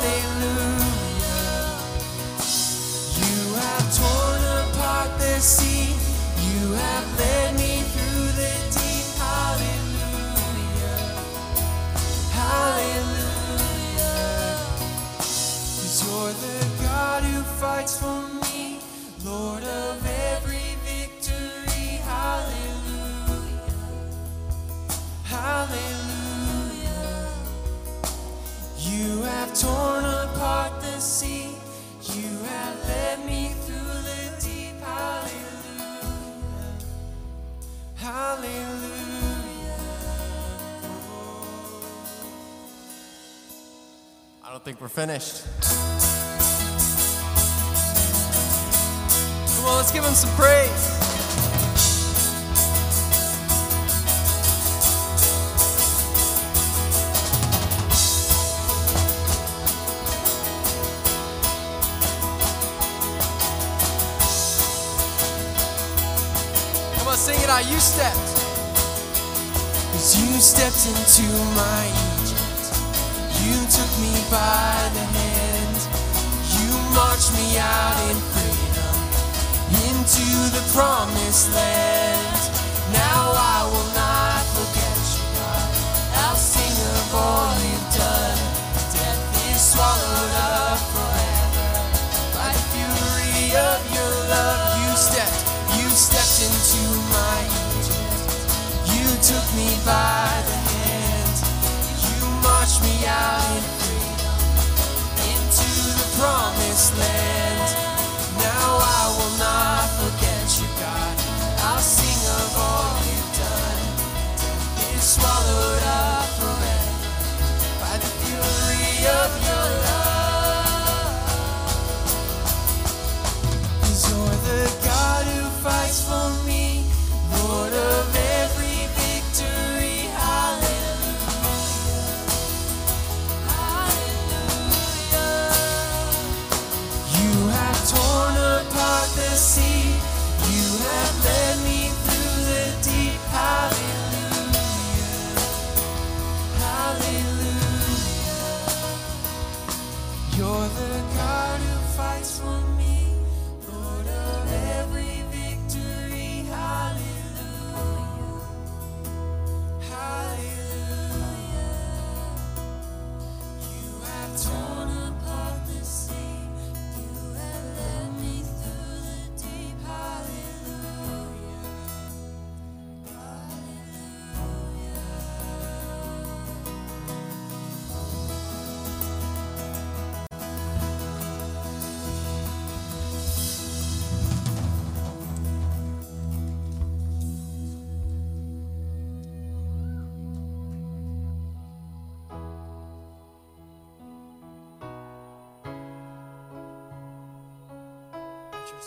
hallelujah. think we're finished. Come on, let's give him some praise. Come on, sing it out. You stepped. Cause you stepped into my by the hand. You marched me out in freedom into the promised land. Now I will not forget you, God. I'll sing of all you've done. Death is swallowed up forever by the fury of your love. You stepped, you stepped into my Egypt. You took me by the hand. You marched me out this land. Now I will not forget you, God. I'll sing of all you've done. You swallowed up forever by the fury of your.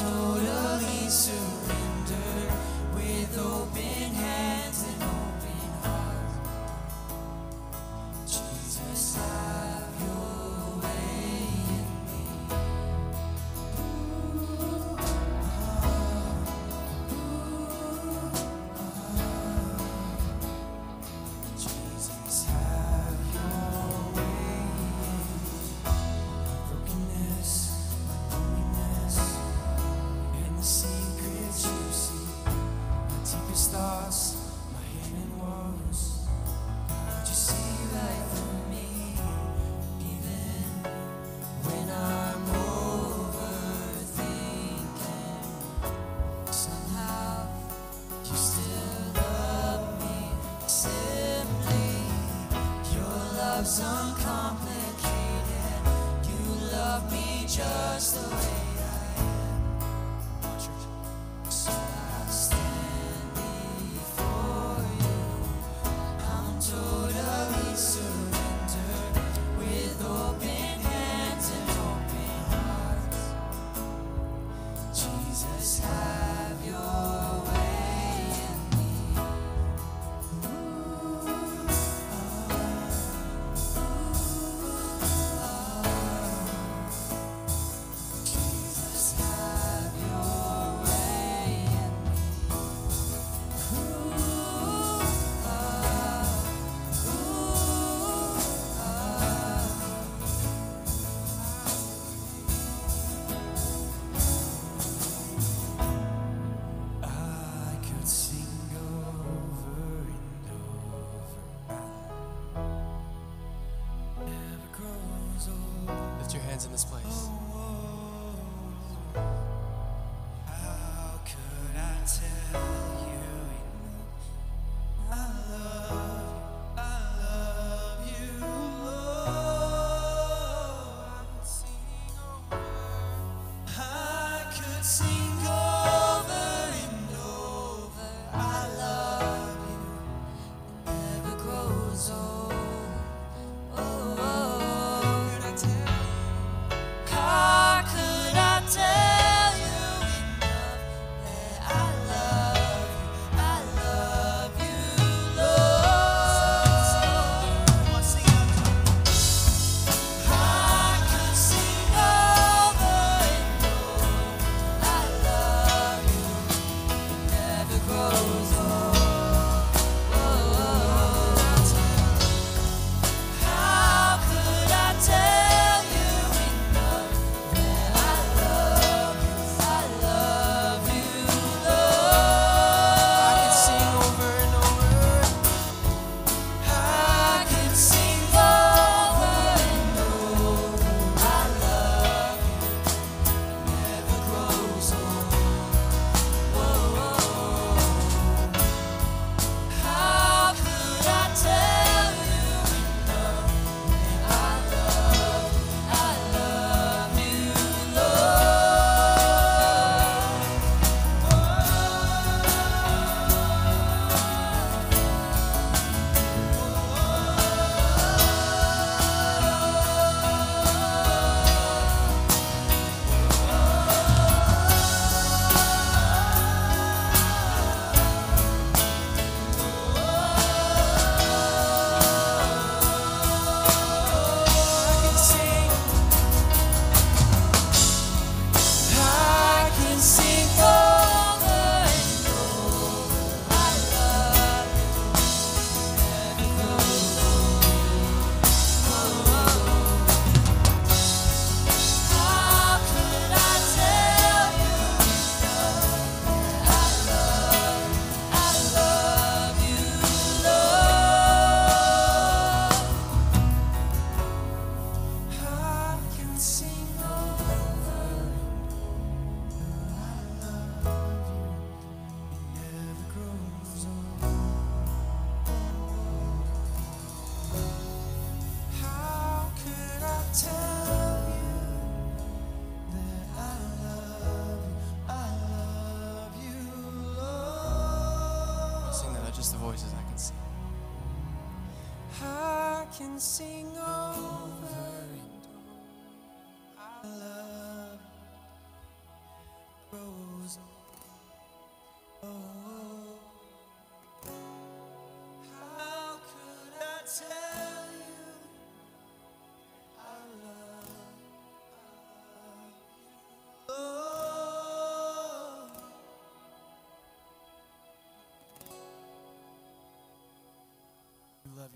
I'm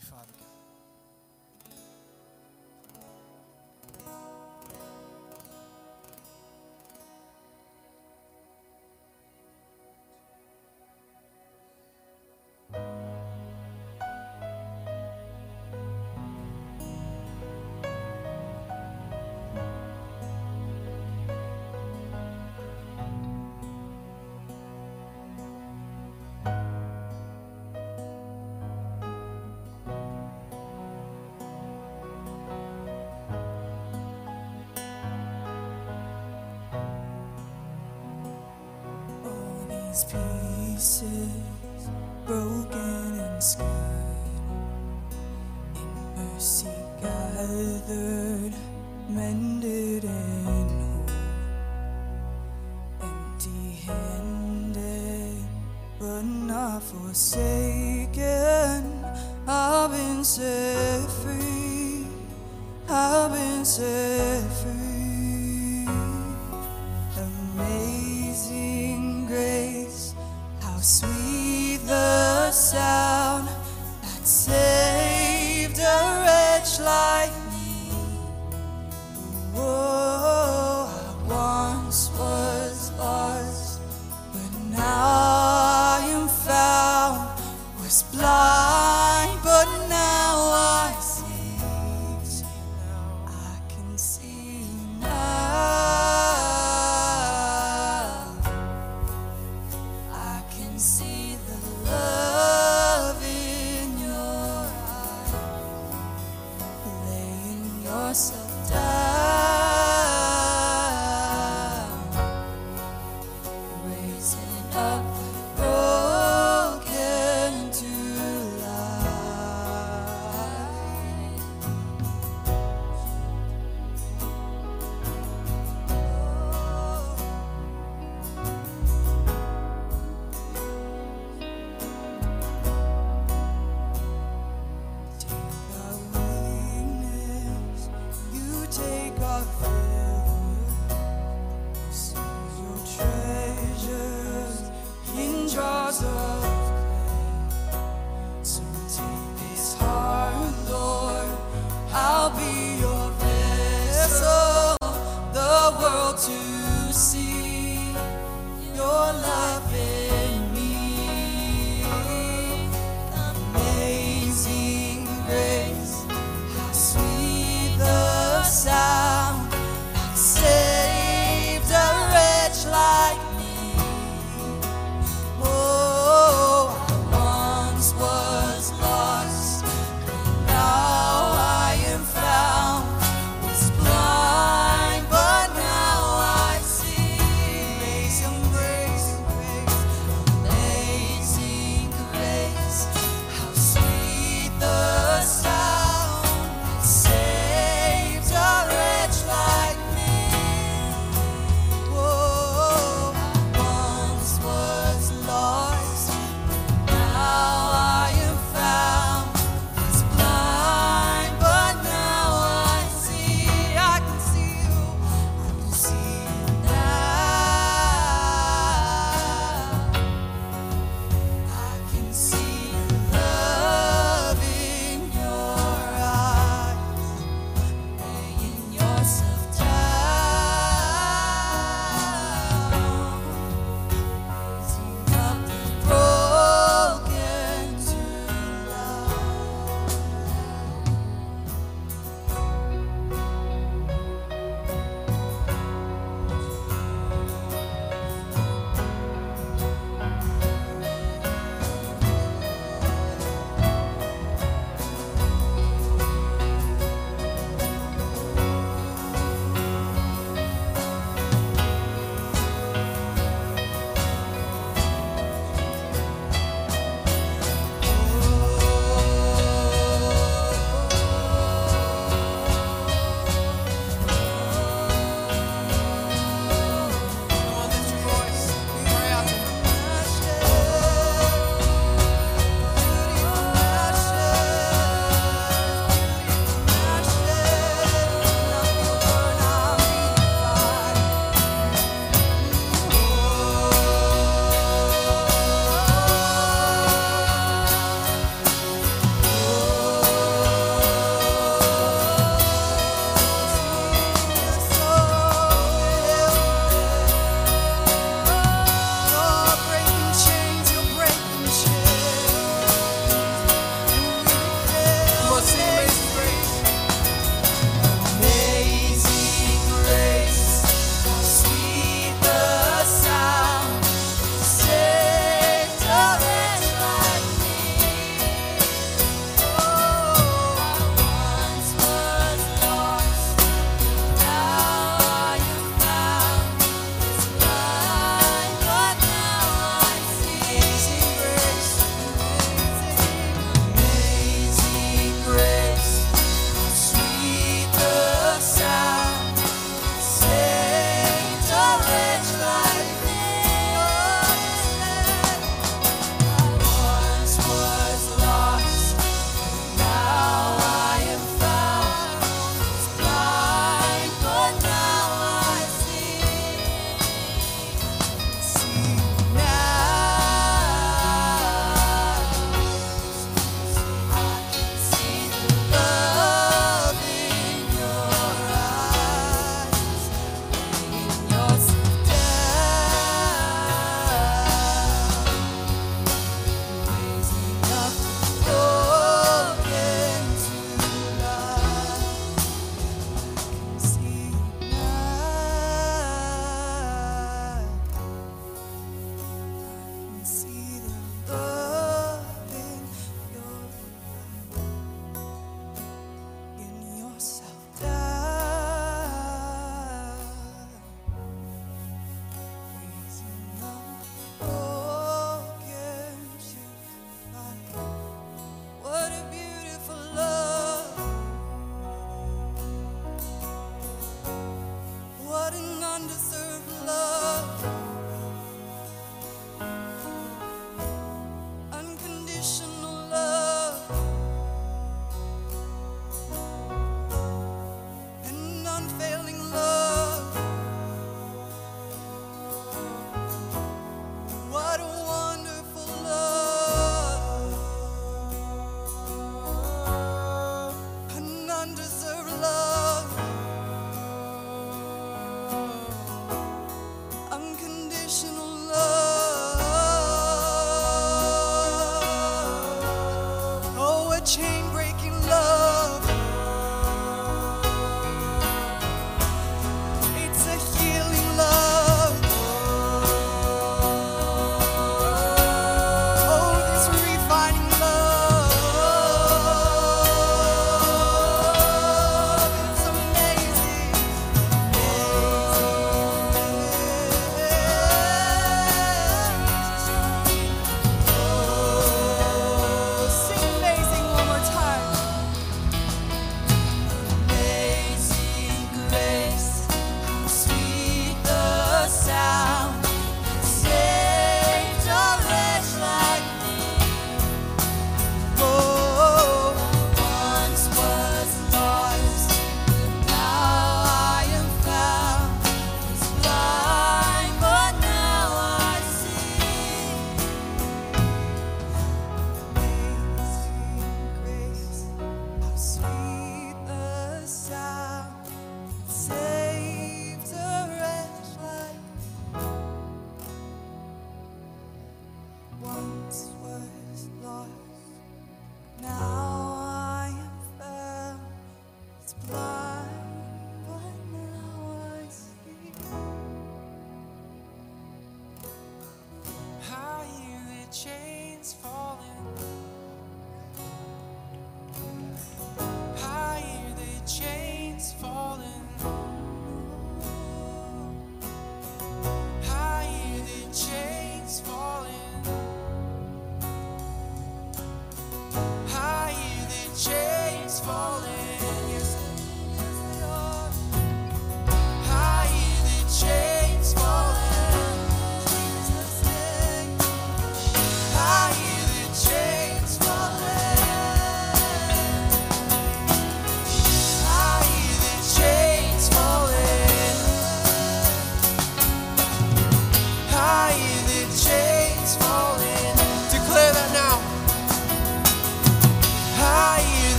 Father. His pieces broken and scarred in mercy gathered mended and whole. Empty handed but not forsaken.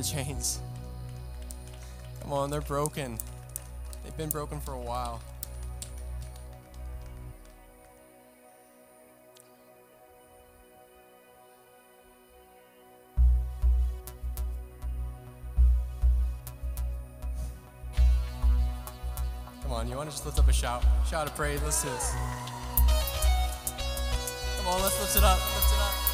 The chains? Come on, they're broken. They've been broken for a while. Come on, you want to just lift up a shout? Shout of praise. Let's do this. Come on, let's lift it up. Lift it up.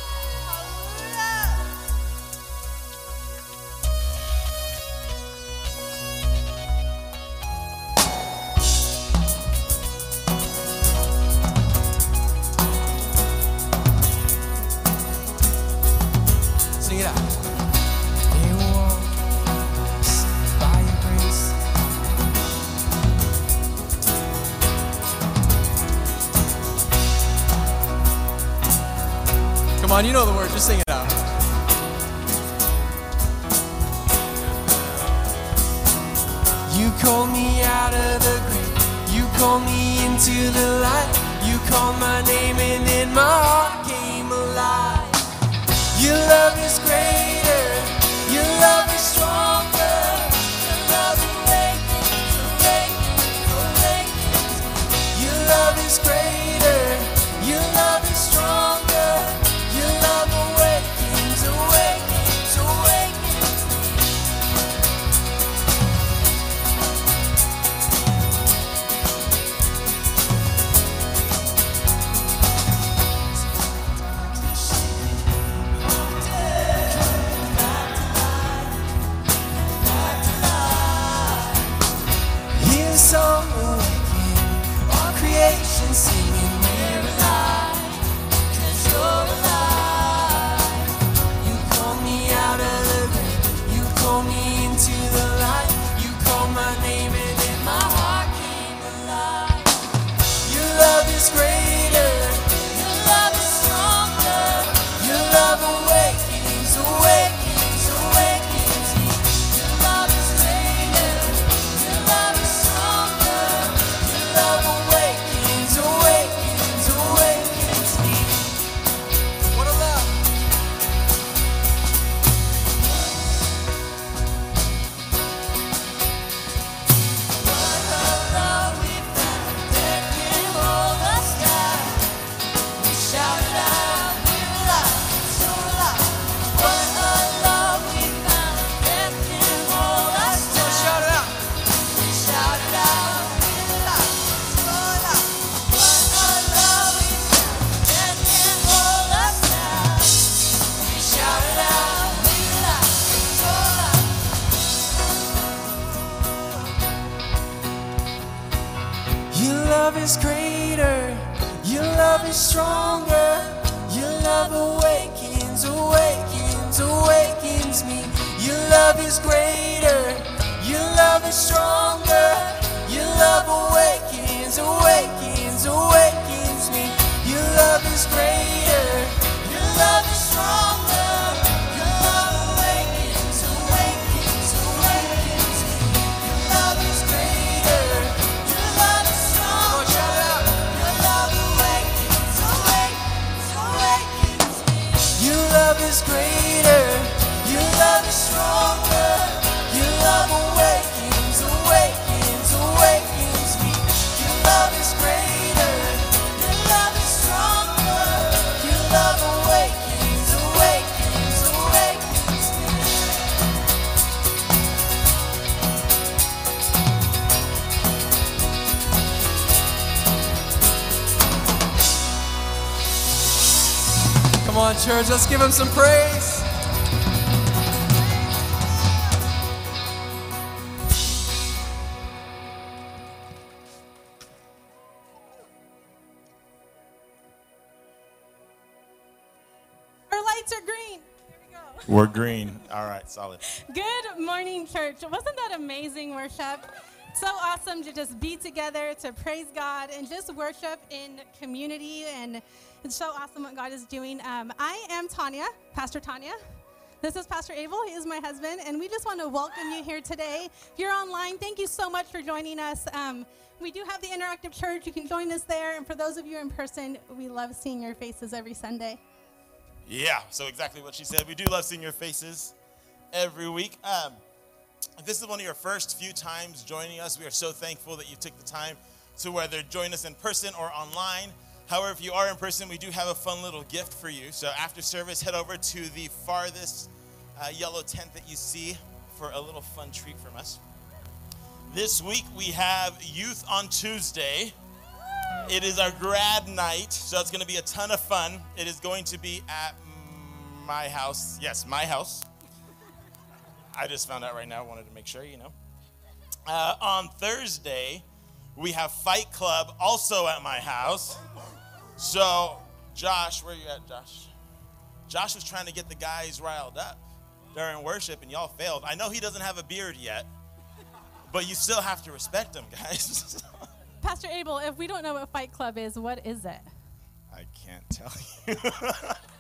Church, let's give him some praise. Our lights are green. Here we go. We're green. All right, solid. Good morning, church. Wasn't that amazing worship? So awesome to just be together, to praise God, and just worship in community. And it's so awesome what God is doing. Um, I am Tanya, Pastor Tanya. This is Pastor Abel. He is my husband. And we just want to welcome you here today. If you're online, thank you so much for joining us. Um, we do have the Interactive Church. You can join us there. And for those of you in person, we love seeing your faces every Sunday. Yeah, so exactly what she said. We do love seeing your faces every week. Um, if this is one of your first few times joining us, we are so thankful that you took the time to whether join us in person or online. However, if you are in person, we do have a fun little gift for you. So after service, head over to the farthest uh, yellow tent that you see for a little fun treat from us. This week we have youth on Tuesday. It is our grad night, so it's going to be a ton of fun. It is going to be at my house. Yes, my house. I just found out right now. I Wanted to make sure, you know. Uh, on Thursday, we have Fight Club also at my house. So, Josh, where you at, Josh? Josh was trying to get the guys riled up during worship, and y'all failed. I know he doesn't have a beard yet, but you still have to respect him, guys. Pastor Abel, if we don't know what Fight Club is, what is it? I can't tell you.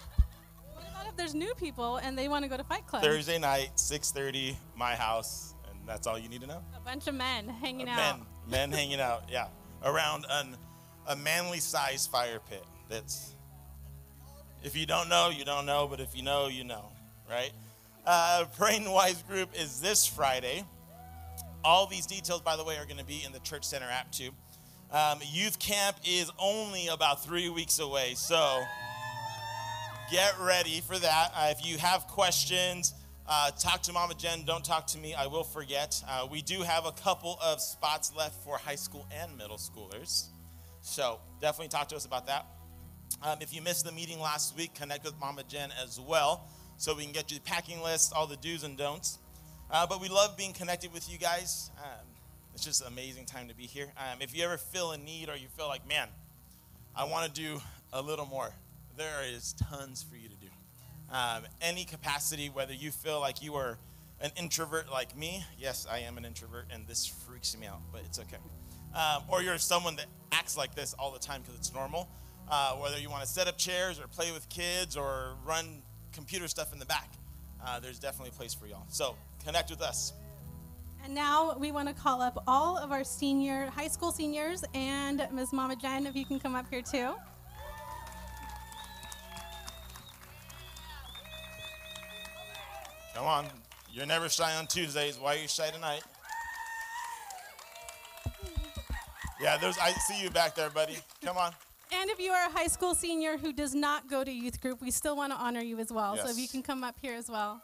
There's new people and they want to go to Fight Club? Thursday night, 6:30, my house, and that's all you need to know. a bunch of men hanging out. Men, men hanging out, yeah, around an, a manly-sized fire pit. That's if you don't know, you don't know, but if you know, you know, right? Uh, Praying Wise group is this Friday. All these details, by the way, are going to be in the Church Center app too. Um, youth camp is only about three weeks away, so get ready for that. Uh, if you have questions, uh, talk to Mama Jen. Don't talk to me. I will forget. Uh, we do have a couple of spots left for high school and middle schoolers. So definitely talk to us about that. Um, if you missed the meeting last week, connect with Mama Jen as well so we can get you the packing list, all the do's and don'ts. Uh, but we love being connected with you guys. Um, it's just an amazing time to be here. Um, if you ever feel a need or you feel like, man, I want to do a little more, there is tons for you to do. Um, any capacity, whether you feel like you are an introvert like me, yes, I am an introvert, and this freaks me out, but it's okay. Um, or you're someone that acts like this all the time because it's normal. Uh, whether you want to set up chairs or play with kids or run computer stuff in the back, uh, there's definitely a place for y'all. So connect with us. And now we want to call up all of our senior, high school seniors, and Ms. Mama Jen, if you can come up here too. Come on. You're never shy on Tuesdays. Why are you shy tonight? Yeah, there's. I see you back there, buddy. Come on. And if you are a high school senior who does not go to youth group, we still want to honor you as well. So if you can come up here as well.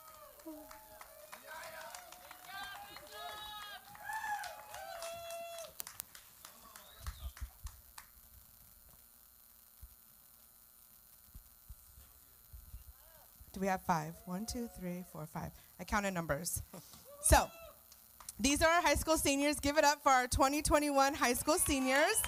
We have five? One, two, three, four, five. I counted numbers. So, these are our high school seniors. Give it up for our 2021 high school seniors.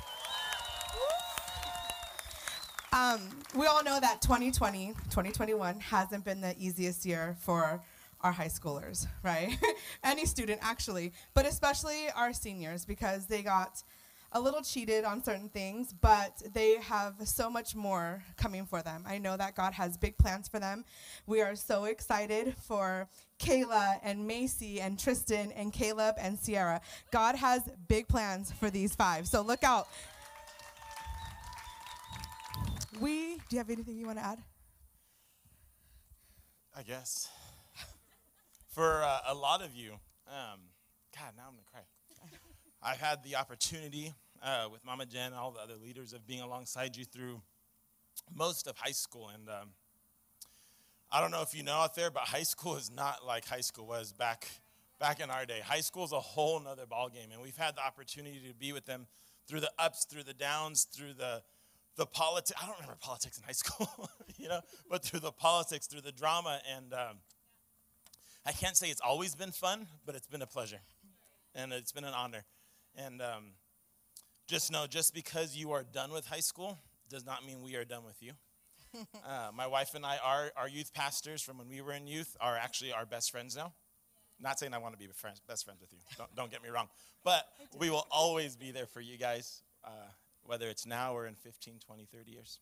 Um, we all know that 2020, 2021 hasn't been the easiest year for our high schoolers, right? Any student, actually, but especially our seniors because they got a little cheated on certain things, but they have so much more coming for them. I know that God has big plans for them. We are so excited for Kayla and Macy and Tristan and Caleb and Sierra. God has big plans for these five. So look out. We, do you have anything you want to add? I guess. For uh, a lot of you, um, God, now I'm gonna cry. I've had the opportunity uh, with Mama Jen and all the other leaders of being alongside you through most of high school, and um, I don't know if you know out there, but high school is not like high school was back back in our day. High school is a whole nother ballgame, and we've had the opportunity to be with them through the ups, through the downs, through the the politics. I don't remember politics in high school, you know, but through the politics, through the drama, and um, I can't say it's always been fun, but it's been a pleasure, and it's been an honor. And um, just know, just because you are done with high school does not mean we are done with you. Uh, my wife and I are our youth pastors from when we were in youth are actually our best friends now. Not saying I want to be friends, best friends with you. Don't, don't get me wrong. But we will always be there for you guys, uh, whether it's now or in 15, 20, 30 years.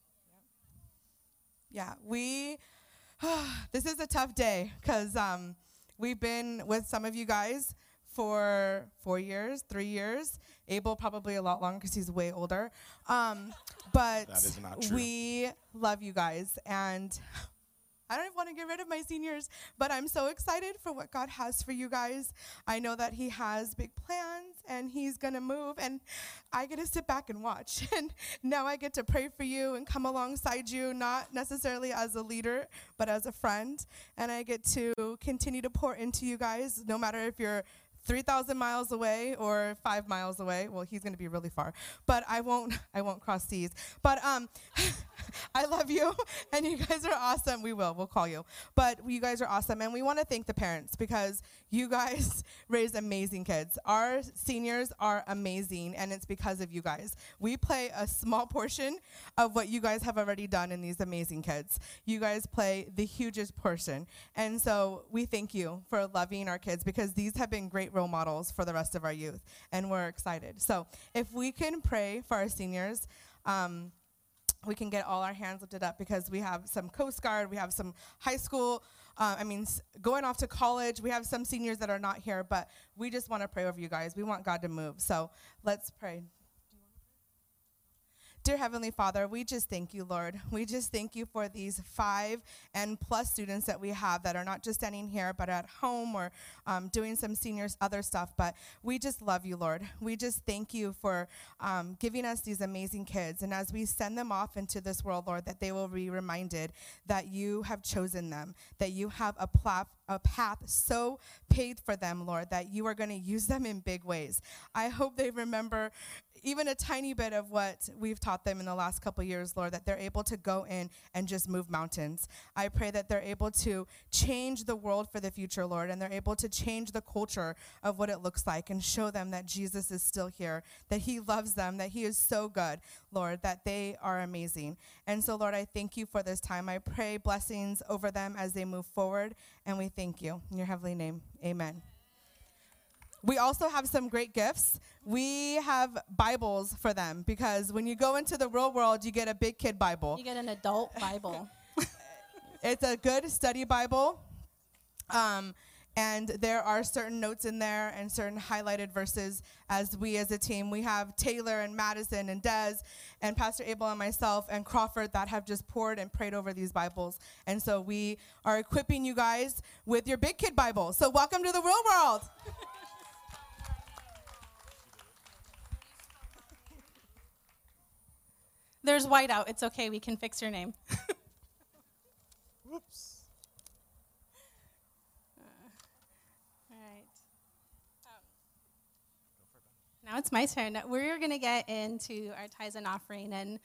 Yeah, we, this is a tough day because um, we've been with some of you guys for four years, three years. Abel probably a lot longer because he's way older. Um, but That is not true. we love you guys, and I don't want to get rid of my seniors, but I'm so excited for what God has for you guys. I know that He has big plans and He's going to move, and I get to sit back and watch. And now I get to pray for you and come alongside you, not necessarily as a leader, but as a friend. And I get to continue to pour into you guys, no matter if you're 3,000 miles away or five miles away. Well, he's going to be really far, but I won't, I won't cross seas. But um, I love you, and you guys are awesome. We will, we'll call you. But you guys are awesome, and we want to thank the parents because you guys raise amazing kids. Our seniors are amazing, and it's because of you guys. We play a small portion of what you guys have already done in these amazing kids. You guys play the hugest portion, and so we thank you for loving our kids because these have been great role models for the rest of our youth, and we're excited. So if we can pray for our seniors. Um, we can get all our hands lifted up because we have some Coast Guard, we have some high school, uh, I mean, s- going off to college. We have some seniors that are not here, but we just want to pray over you guys. We want God to move. So let's pray. Dear Heavenly Father, we just thank you, Lord. We just thank you for these five and plus students that we have that are not just standing here, but at home or um, doing some seniors other stuff. But we just love you, Lord. We just thank you for um, giving us these amazing kids. And as we send them off into this world, Lord, that they will be reminded that you have chosen them, that you have a, pla- a path so paved for them, Lord, that you are going to use them in big ways. I hope they remember even a tiny bit of what we've taught them in the last couple years, Lord, that they're able to go in and just move mountains. I pray that they're able to change the world for the future, Lord, and they're able to change the culture of what it looks like and show them that Jesus is still here, that He loves them, that He is so good, Lord, that they are amazing. And so, Lord, I thank you for this time. I pray blessings over them as they move forward, and we thank you. In your heavenly name, amen. We also have some great gifts. We have Bibles for them because when you go into the real world, you get a big kid Bible. You get an adult Bible. It's a good study Bible. Um, and there are certain notes in there and certain highlighted verses as we as a team. We have Taylor and Madison and Des and Pastor Abel and myself and Crawford that have just poured and prayed over these Bibles. And so we are equipping you guys with your big kid Bible. So welcome to the real world. There's whiteout. It's okay. We can fix your name. Whoops. All right. Um, now my turn. We're going to get into our tithes and offering, and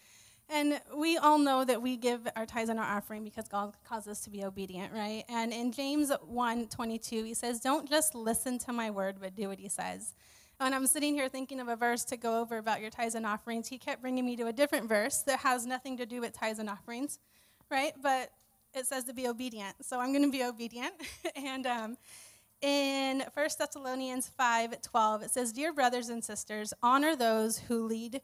and we all know that we give our tithes and our offering because God calls us to be obedient, right? And in James 1, 22, he says, "Don't just listen to my word, but do what he says." And I'm sitting here thinking of a verse to go over about your tithes and offerings, he kept bringing me to a different verse that has nothing to do with tithes and offerings, right? But it says to be obedient. So I'm going to be obedient. and um, in 1 Thessalonians 5 12, it says, Dear brothers and sisters, honor those who lead,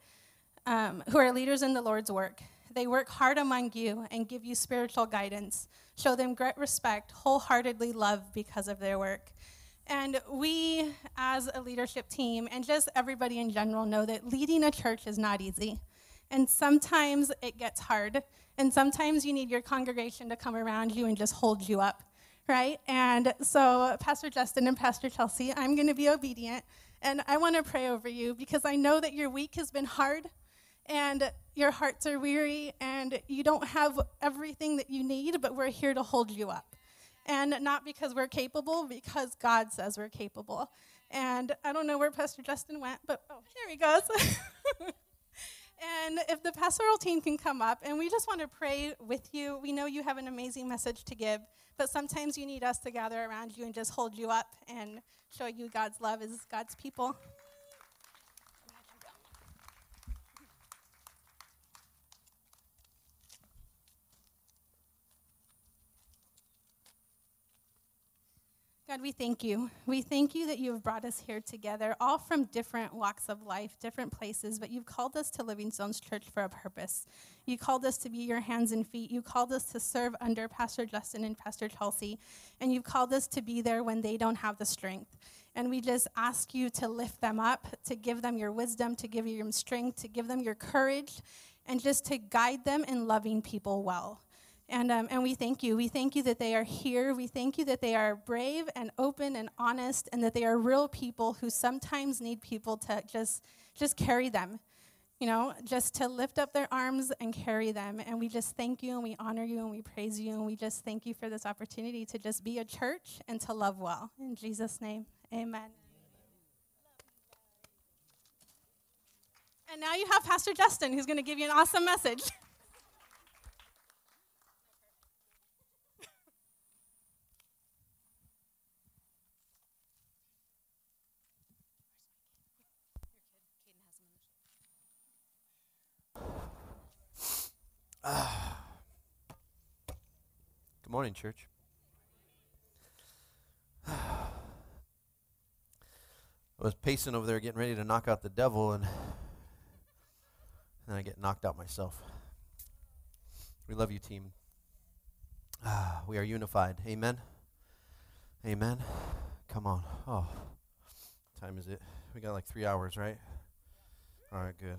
um, who are leaders in the Lord's work. They work hard among you and give you spiritual guidance. Show them great respect, wholeheartedly love because of their work. And we, as a leadership team, and just everybody in general, know that leading a church is not easy. And sometimes it gets hard. And sometimes you need your congregation to come around you and just hold you up, right? And so, Pastor Justin and Pastor Chelsea, I'm going to be obedient. And I want to pray over you because I know that your week has been hard and your hearts are weary and you don't have everything that you need, but we're here to hold you up. And not because we're capable, because God says we're capable. And I don't know where Pastor Justin went, but oh, here he goes. and if the pastoral team can come up, and we just want to pray with you. We know you have an amazing message to give, but sometimes you need us to gather around you and just hold you up and show you God's love as God's people. God, we thank you. We thank you that you have brought us here together, all from different walks of life, different places, but you've called us to Living Stones Church for a purpose. You called us to be your hands and feet. You called us to serve under Pastor Justin and Pastor Chelsea, and you've called us to be there when they don't have the strength. And we just ask you to lift them up, to give them your wisdom, to give them strength, to give them your courage, and just to guide them in loving people well. And, um, and we thank you. We thank you that they are here. We thank you that they are brave and open and honest and that they are real people who sometimes need people to just, just carry them, you know, just to lift up their arms and carry them. And we just thank you and we honor you and we praise you. And we just thank you for this opportunity to just be a church and to love well. In Jesus' name, amen. And now you have Pastor Justin, who's going to give you an awesome message. morning, church. I was pacing over there getting ready to knock out the devil, and then I get knocked out myself. We love you, team. Ah, we are unified. Amen. Amen. Come on. Oh, time is it? We got like three hours, right? All right, good.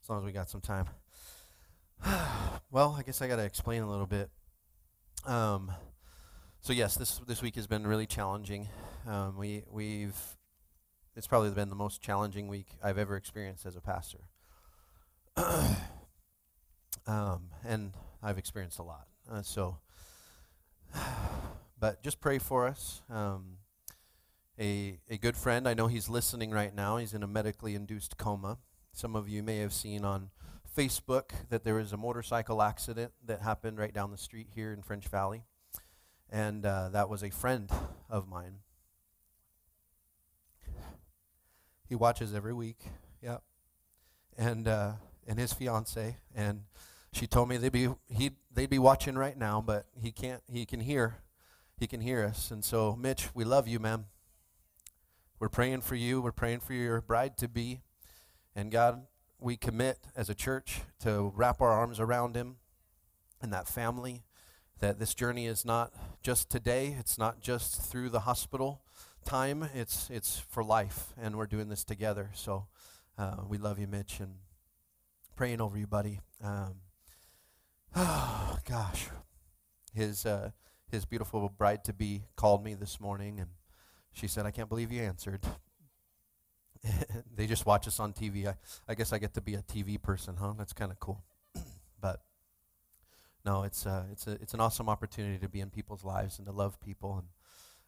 As long as we got some time. well, I guess I got to explain a little bit. Um, so yes, this this week has been really challenging. Um, we we've it's probably been the most challenging week I've ever experienced as a pastor. um, and I've experienced a lot. Uh, so, but just pray for us. Um, a a good friend, I know he's listening right now. He's in a medically induced coma. Some of you may have seen on Facebook that there was a motorcycle accident that happened right down the street here in French Valley. And uh, that was a friend of mine. He watches every week. Yep. And uh, and his fiance and she told me they'd be he they'd be watching right now, but he can't he can hear he can hear us. And so Mitch, we love you, man. We're praying for you. We're praying for your bride to be. And God, we commit as a church to wrap our arms around him and that family. That this journey is not just today, it's not just through the hospital time, it's, it's for life, and we're doing this together. So uh, we love you, Mitch, and praying over you, buddy. Um, oh, gosh. His, uh, his beautiful bride to be called me this morning, and she said, I can't believe you answered. they just watch us on TV. I, I guess I get to be a TV person, huh? That's kind of cool. but no, it's uh, it's a it's an awesome opportunity to be in people's lives and to love people.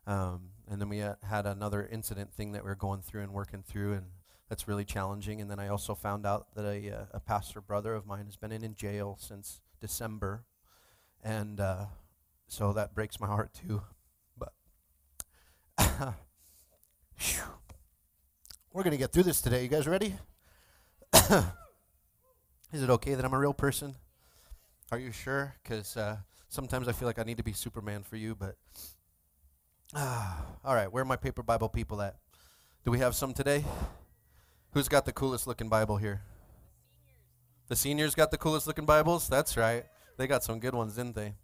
And um, and then we had another incident thing that we are going through and working through, and that's really challenging. And then I also found out that a uh, a pastor brother of mine has been in, in jail since December, and uh, so that breaks my heart too. But We're going to get through this today. You guys ready? Is it okay that I'm a real person? Are you sure? Because uh, sometimes I feel like I need to be Superman for you, but. Ah, all right, where are my paper Bible people at? Do we have some today? Who's got the coolest looking Bible here? The seniors got the coolest looking Bibles? That's right. They got some good ones, didn't they?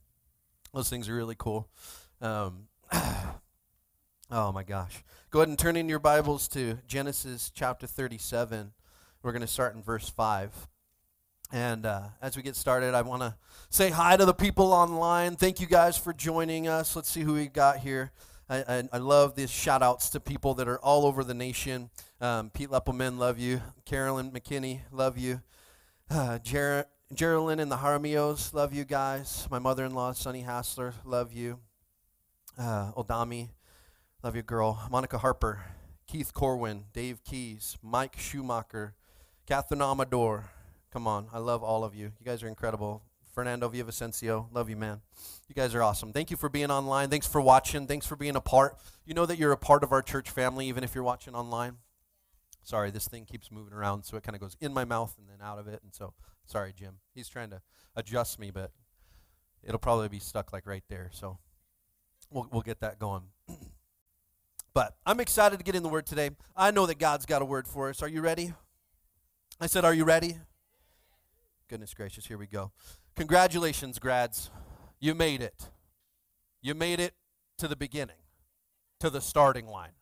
Those things are really cool. Um, oh my gosh. Go ahead and turn in your Bibles to Genesis chapter 37. We're going to start in verse 5. And uh, as we get started, I want to say hi to the people online. Thank you guys for joining us. Let's see who we got here. I, I, I love these shout outs to people that are all over the nation. Um, Pete Leppelman, love you. Carolyn McKinney, love you. Uh, Geraldine and the Harmios, love you guys. My mother in law, Sunny Hassler, love you. Uh, Odami, love you, girl. Monica Harper, Keith Corwin, Dave Keys, Mike Schumacher, Catherine Amador. Come on, I love all of you. You guys are incredible. Fernando Villavicencio, love you, man. You guys are awesome. Thank you for being online. Thanks for watching. Thanks for being a part. You know that you're a part of our church family, even if you're watching online. Sorry, this thing keeps moving around, so it kind of goes in my mouth and then out of it. And so, sorry, Jim. He's trying to adjust me, but it'll probably be stuck like right there. So, we'll, we'll get that going. but I'm excited to get in the Word today. I know that God's got a word for us. Are you ready? I said, Are you ready? Goodness gracious, here we go. Congratulations, grads. You made it. You made it to the beginning, to the starting line.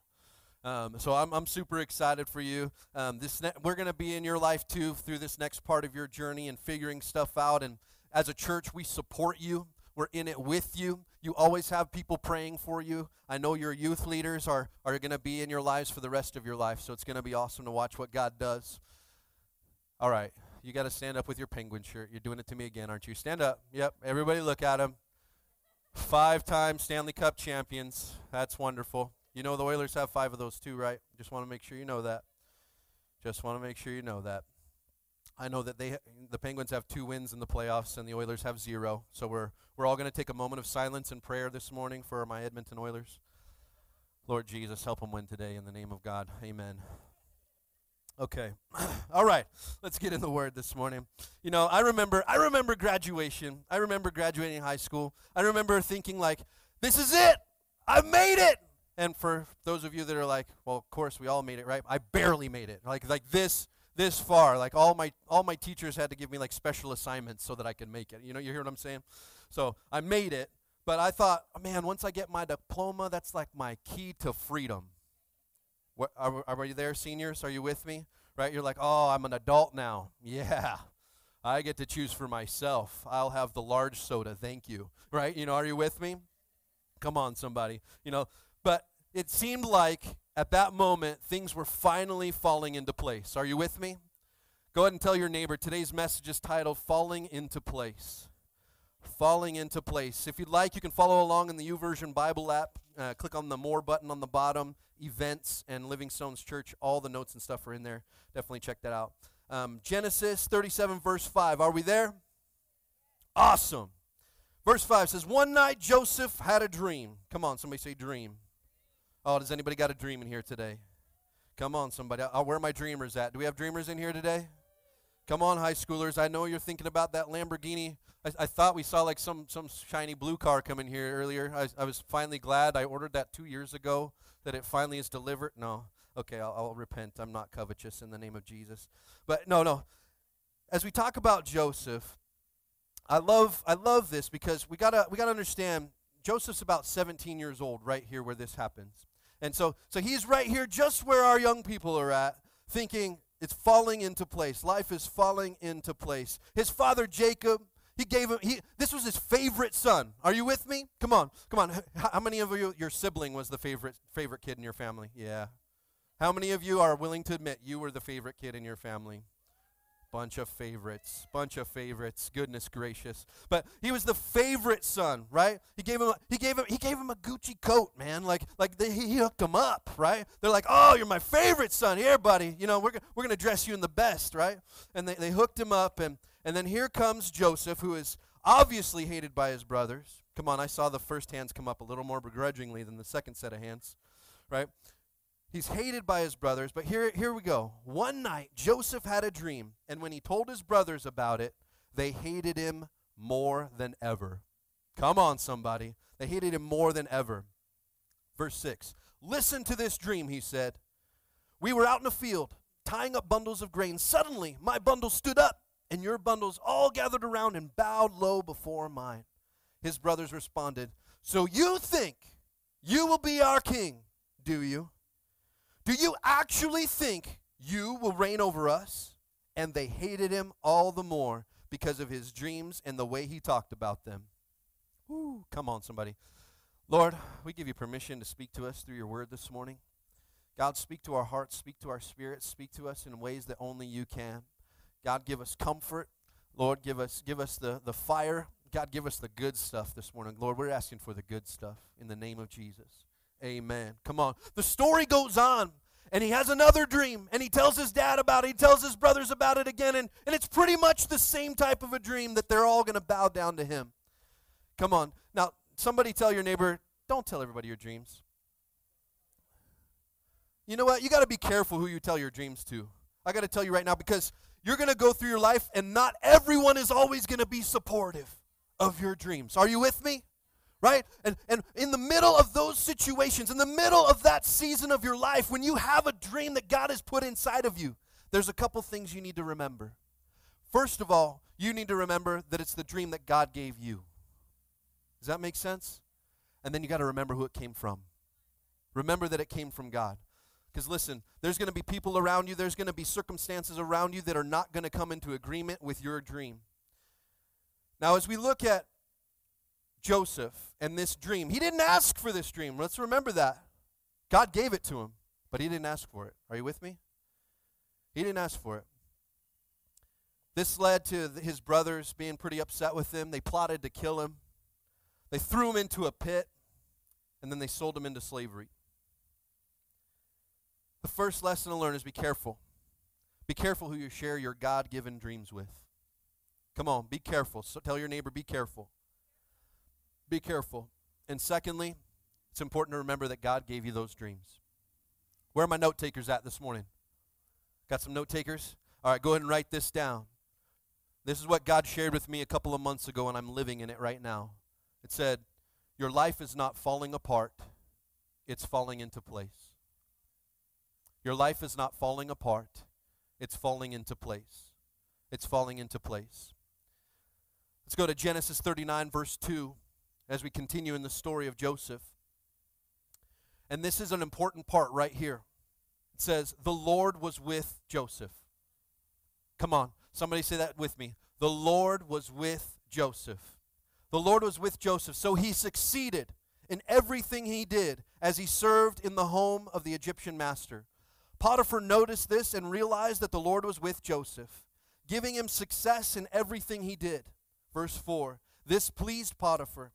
Um, so I'm, I'm super excited for you. Um, this ne- we're going to be in your life too through this next part of your journey and figuring stuff out. And as a church, we support you. We're in it with you. You always have people praying for you. I know your youth leaders are, are going to be in your lives for the rest of your life. So it's going to be awesome to watch what God does. All right. You got to stand up with your penguin shirt. You're doing it to me again, aren't you? Stand up. Yep. Everybody look at him. Five time Stanley Cup champions. That's wonderful. You know the Oilers have five of those too, right? Just want to make sure you know that. Just want to make sure you know that. I know that they the Penguins have two wins in the playoffs and the Oilers have zero. So we're we're all going to take a moment of silence and prayer this morning for my Edmonton Oilers. Lord Jesus, help them win today in the name of God. Amen. Okay. All right. Let's get in the word this morning. You know, I remember I remember graduation. I remember graduating high school. I remember thinking like, this is it. I've made it. And for those of you that are like, well, of course we all made it, right? I barely made it. Like like this this far. Like all my all my teachers had to give me like special assignments so that I could make it. You know, you hear what I'm saying? So, I made it, but I thought, man, once I get my diploma, that's like my key to freedom. What, are, are you there, seniors? Are you with me? Right? You're like, oh, I'm an adult now. Yeah. I get to choose for myself. I'll have the large soda. Thank you. Right? You know, are you with me? Come on, somebody. You know, but it seemed like at that moment things were finally falling into place. Are you with me? Go ahead and tell your neighbor today's message is titled Falling into Place. Falling into Place. If you'd like, you can follow along in the YouVersion Bible app. Uh, click on the More button on the bottom, events, and Living Stones Church. All the notes and stuff are in there. Definitely check that out. Um, Genesis 37, verse 5. Are we there? Awesome. Verse 5 says, One night Joseph had a dream. Come on, somebody say dream. Oh, does anybody got a dream in here today? Come on, somebody. Where are my dreamers at? Do we have dreamers in here today? Come on, high schoolers. I know you're thinking about that Lamborghini. I, I thought we saw like some, some shiny blue car come in here earlier. I, I was finally glad I ordered that two years ago that it finally is delivered. No. Okay, I'll, I'll repent. I'm not covetous in the name of Jesus. But no, no. As we talk about Joseph, I love I love this because we gotta we gotta understand Joseph's about 17 years old right here where this happens. And so so he's right here just where our young people are at, thinking it's falling into place. Life is falling into place. His father Jacob, he gave him he this was his favorite son. Are you with me? Come on. Come on. How, how many of you your sibling was the favorite favorite kid in your family? Yeah. How many of you are willing to admit you were the favorite kid in your family? Bunch of favorites, bunch of favorites. Goodness gracious! But he was the favorite son, right? He gave him, a, he gave him, he gave him a Gucci coat, man. Like, like they, he hooked him up, right? They're like, "Oh, you're my favorite son. Here, buddy. You know, we're we're gonna dress you in the best, right?" And they, they hooked him up, and and then here comes Joseph, who is obviously hated by his brothers. Come on, I saw the first hands come up a little more begrudgingly than the second set of hands, right? He's hated by his brothers, but here, here we go. One night, Joseph had a dream, and when he told his brothers about it, they hated him more than ever. Come on, somebody. They hated him more than ever. Verse 6 Listen to this dream, he said. We were out in a field, tying up bundles of grain. Suddenly, my bundle stood up, and your bundles all gathered around and bowed low before mine. His brothers responded, So you think you will be our king, do you? Do you actually think you will reign over us? And they hated him all the more because of his dreams and the way he talked about them. Woo, come on, somebody. Lord, we give you permission to speak to us through your word this morning. God, speak to our hearts, speak to our spirits, speak to us in ways that only you can. God, give us comfort. Lord, give us give us the, the fire. God, give us the good stuff this morning. Lord, we're asking for the good stuff in the name of Jesus. Amen. Come on. The story goes on, and he has another dream, and he tells his dad about it. He tells his brothers about it again, and, and it's pretty much the same type of a dream that they're all going to bow down to him. Come on. Now, somebody tell your neighbor, don't tell everybody your dreams. You know what? You got to be careful who you tell your dreams to. I got to tell you right now because you're going to go through your life and not everyone is always going to be supportive of your dreams. Are you with me? Right? And and in the middle of those situations, in the middle of that season of your life when you have a dream that God has put inside of you, there's a couple things you need to remember. First of all, you need to remember that it's the dream that God gave you. Does that make sense? And then you got to remember who it came from. Remember that it came from God. Because listen, there's going to be people around you, there's going to be circumstances around you that are not going to come into agreement with your dream. Now, as we look at Joseph and this dream, he didn't ask for this dream. Let's remember that. God gave it to him, but he didn't ask for it. Are you with me? He didn't ask for it. This led to his brothers being pretty upset with him. They plotted to kill him. They threw him into a pit, and then they sold him into slavery. The first lesson to learn is be careful. Be careful who you share your God given dreams with. Come on, be careful. So tell your neighbor, be careful. Be careful. And secondly, it's important to remember that God gave you those dreams. Where are my note takers at this morning? Got some note takers? All right, go ahead and write this down. This is what God shared with me a couple of months ago, and I'm living in it right now. It said, Your life is not falling apart, it's falling into place. Your life is not falling apart, it's falling into place. It's falling into place. Let's go to Genesis 39, verse 2, as we continue in the story of Joseph. And this is an important part right here. It says, The Lord was with Joseph. Come on, somebody say that with me. The Lord was with Joseph. The Lord was with Joseph, so he succeeded in everything he did as he served in the home of the Egyptian master. Potiphar noticed this and realized that the Lord was with Joseph, giving him success in everything he did. Verse 4 This pleased Potiphar.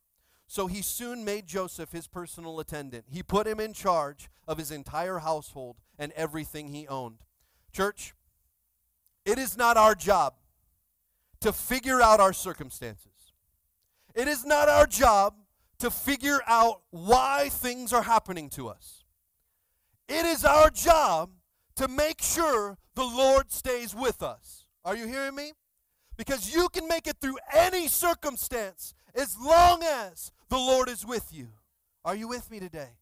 So he soon made Joseph his personal attendant. He put him in charge of his entire household and everything he owned. Church, it is not our job to figure out our circumstances. It is not our job to figure out why things are happening to us. It is our job to make sure the Lord stays with us. Are you hearing me? Because you can make it through any circumstance as long as the Lord is with you. Are you with me today?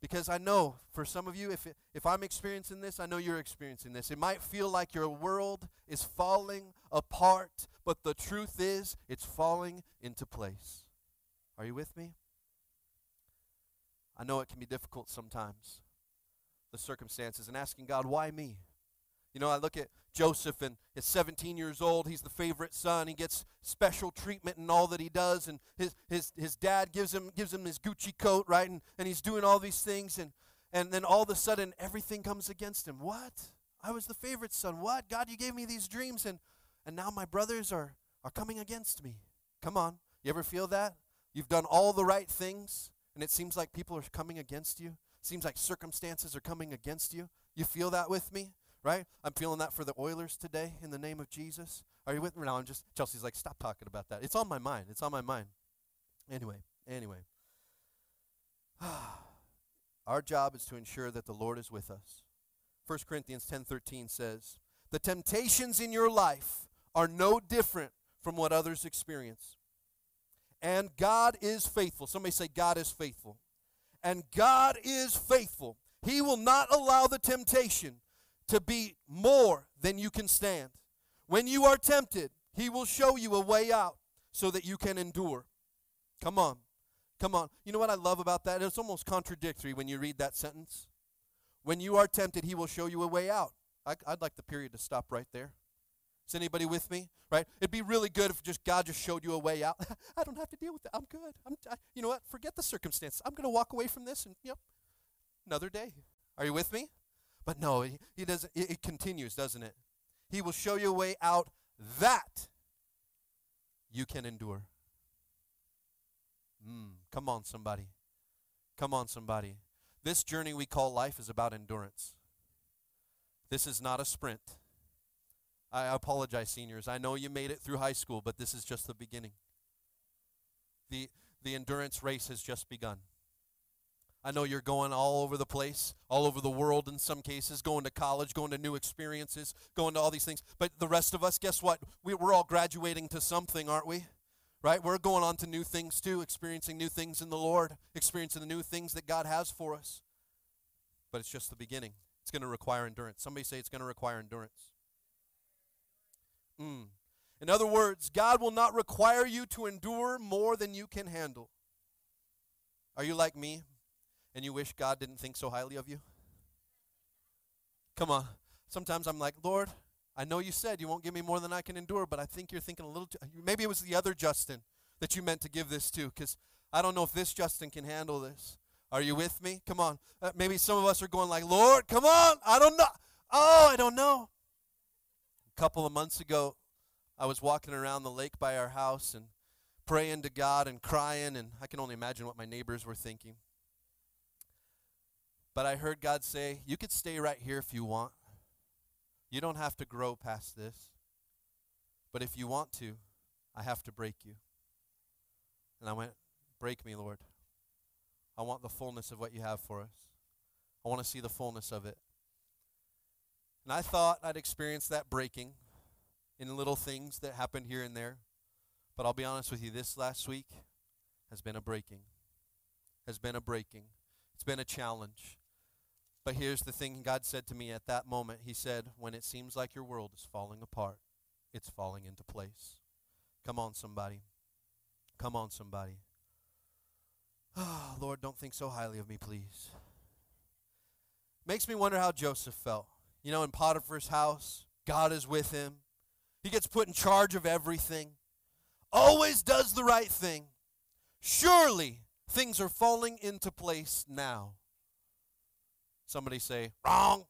Because I know for some of you, if, if I'm experiencing this, I know you're experiencing this. It might feel like your world is falling apart, but the truth is, it's falling into place. Are you with me? I know it can be difficult sometimes, the circumstances, and asking God, why me? You know, I look at Joseph and he's 17 years old. He's the favorite son. He gets special treatment in all that he does. And his, his, his dad gives him, gives him his Gucci coat, right? And, and he's doing all these things. And, and then all of a sudden, everything comes against him. What? I was the favorite son. What? God, you gave me these dreams. And, and now my brothers are, are coming against me. Come on. You ever feel that? You've done all the right things, and it seems like people are coming against you. seems like circumstances are coming against you. You feel that with me? Right? I'm feeling that for the Oilers today in the name of Jesus. Are you with me now? I'm just Chelsea's like, stop talking about that. It's on my mind. It's on my mind. Anyway, anyway. Our job is to ensure that the Lord is with us. 1 Corinthians 10:13 says, "The temptations in your life are no different from what others experience. And God is faithful. Somebody say God is faithful. And God is faithful. He will not allow the temptation to be more than you can stand. When you are tempted, he will show you a way out so that you can endure. Come on. Come on. You know what I love about that? It's almost contradictory when you read that sentence. When you are tempted, he will show you a way out. I, would like the period to stop right there. Is anybody with me? Right? It'd be really good if just God just showed you a way out. I don't have to deal with it. I'm good. I'm, I, you know what? Forget the circumstances. I'm going to walk away from this and, yep, another day. Are you with me? But no, he, he doesn't. It, it continues, doesn't it? He will show you a way out that you can endure. Mm, come on, somebody. Come on, somebody. This journey we call life is about endurance. This is not a sprint. I apologize, seniors. I know you made it through high school, but this is just the beginning. The, the endurance race has just begun. I know you're going all over the place, all over the world in some cases, going to college, going to new experiences, going to all these things. But the rest of us, guess what? We, we're all graduating to something, aren't we? Right? We're going on to new things too, experiencing new things in the Lord, experiencing the new things that God has for us. But it's just the beginning. It's going to require endurance. Somebody say it's going to require endurance. Mm. In other words, God will not require you to endure more than you can handle. Are you like me? And you wish God didn't think so highly of you? Come on. Sometimes I'm like, Lord, I know you said you won't give me more than I can endure, but I think you're thinking a little too. Maybe it was the other Justin that you meant to give this to, because I don't know if this Justin can handle this. Are you with me? Come on. Uh, maybe some of us are going like, Lord, come on. I don't know. Oh, I don't know. A couple of months ago, I was walking around the lake by our house and praying to God and crying, and I can only imagine what my neighbors were thinking. But I heard God say, You could stay right here if you want. You don't have to grow past this. But if you want to, I have to break you. And I went, Break me, Lord. I want the fullness of what you have for us. I want to see the fullness of it. And I thought I'd experience that breaking in little things that happened here and there. But I'll be honest with you, this last week has been a breaking. Has been a breaking. It's been a challenge. But here's the thing God said to me at that moment. He said, When it seems like your world is falling apart, it's falling into place. Come on, somebody. Come on, somebody. Oh, Lord, don't think so highly of me, please. Makes me wonder how Joseph felt. You know, in Potiphar's house, God is with him. He gets put in charge of everything, always does the right thing. Surely things are falling into place now. Somebody say, wrong,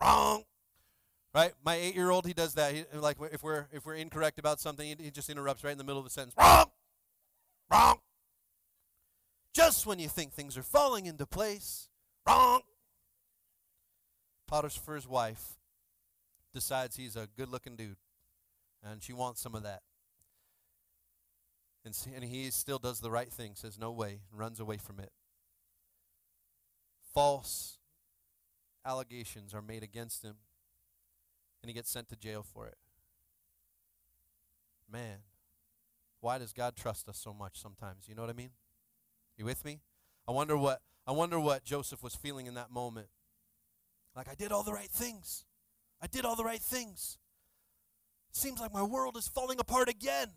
wrong. Right? My eight-year-old, he does that. He, like if we're if we're incorrect about something, he, just interrupts right in the middle of the sentence. Wrong, wrong. Just when you think things are falling into place, wrong. Potiphar's wife decides he's a good-looking dude, and she wants some of that. And, and he still does the right thing, says no way, and runs away from it false allegations are made against him, and he gets sent to jail for it. Man, why does God trust us so much sometimes? You know what I mean? You with me? I wonder what I wonder what Joseph was feeling in that moment. Like I did all the right things. I did all the right things. Seems like my world is falling apart again.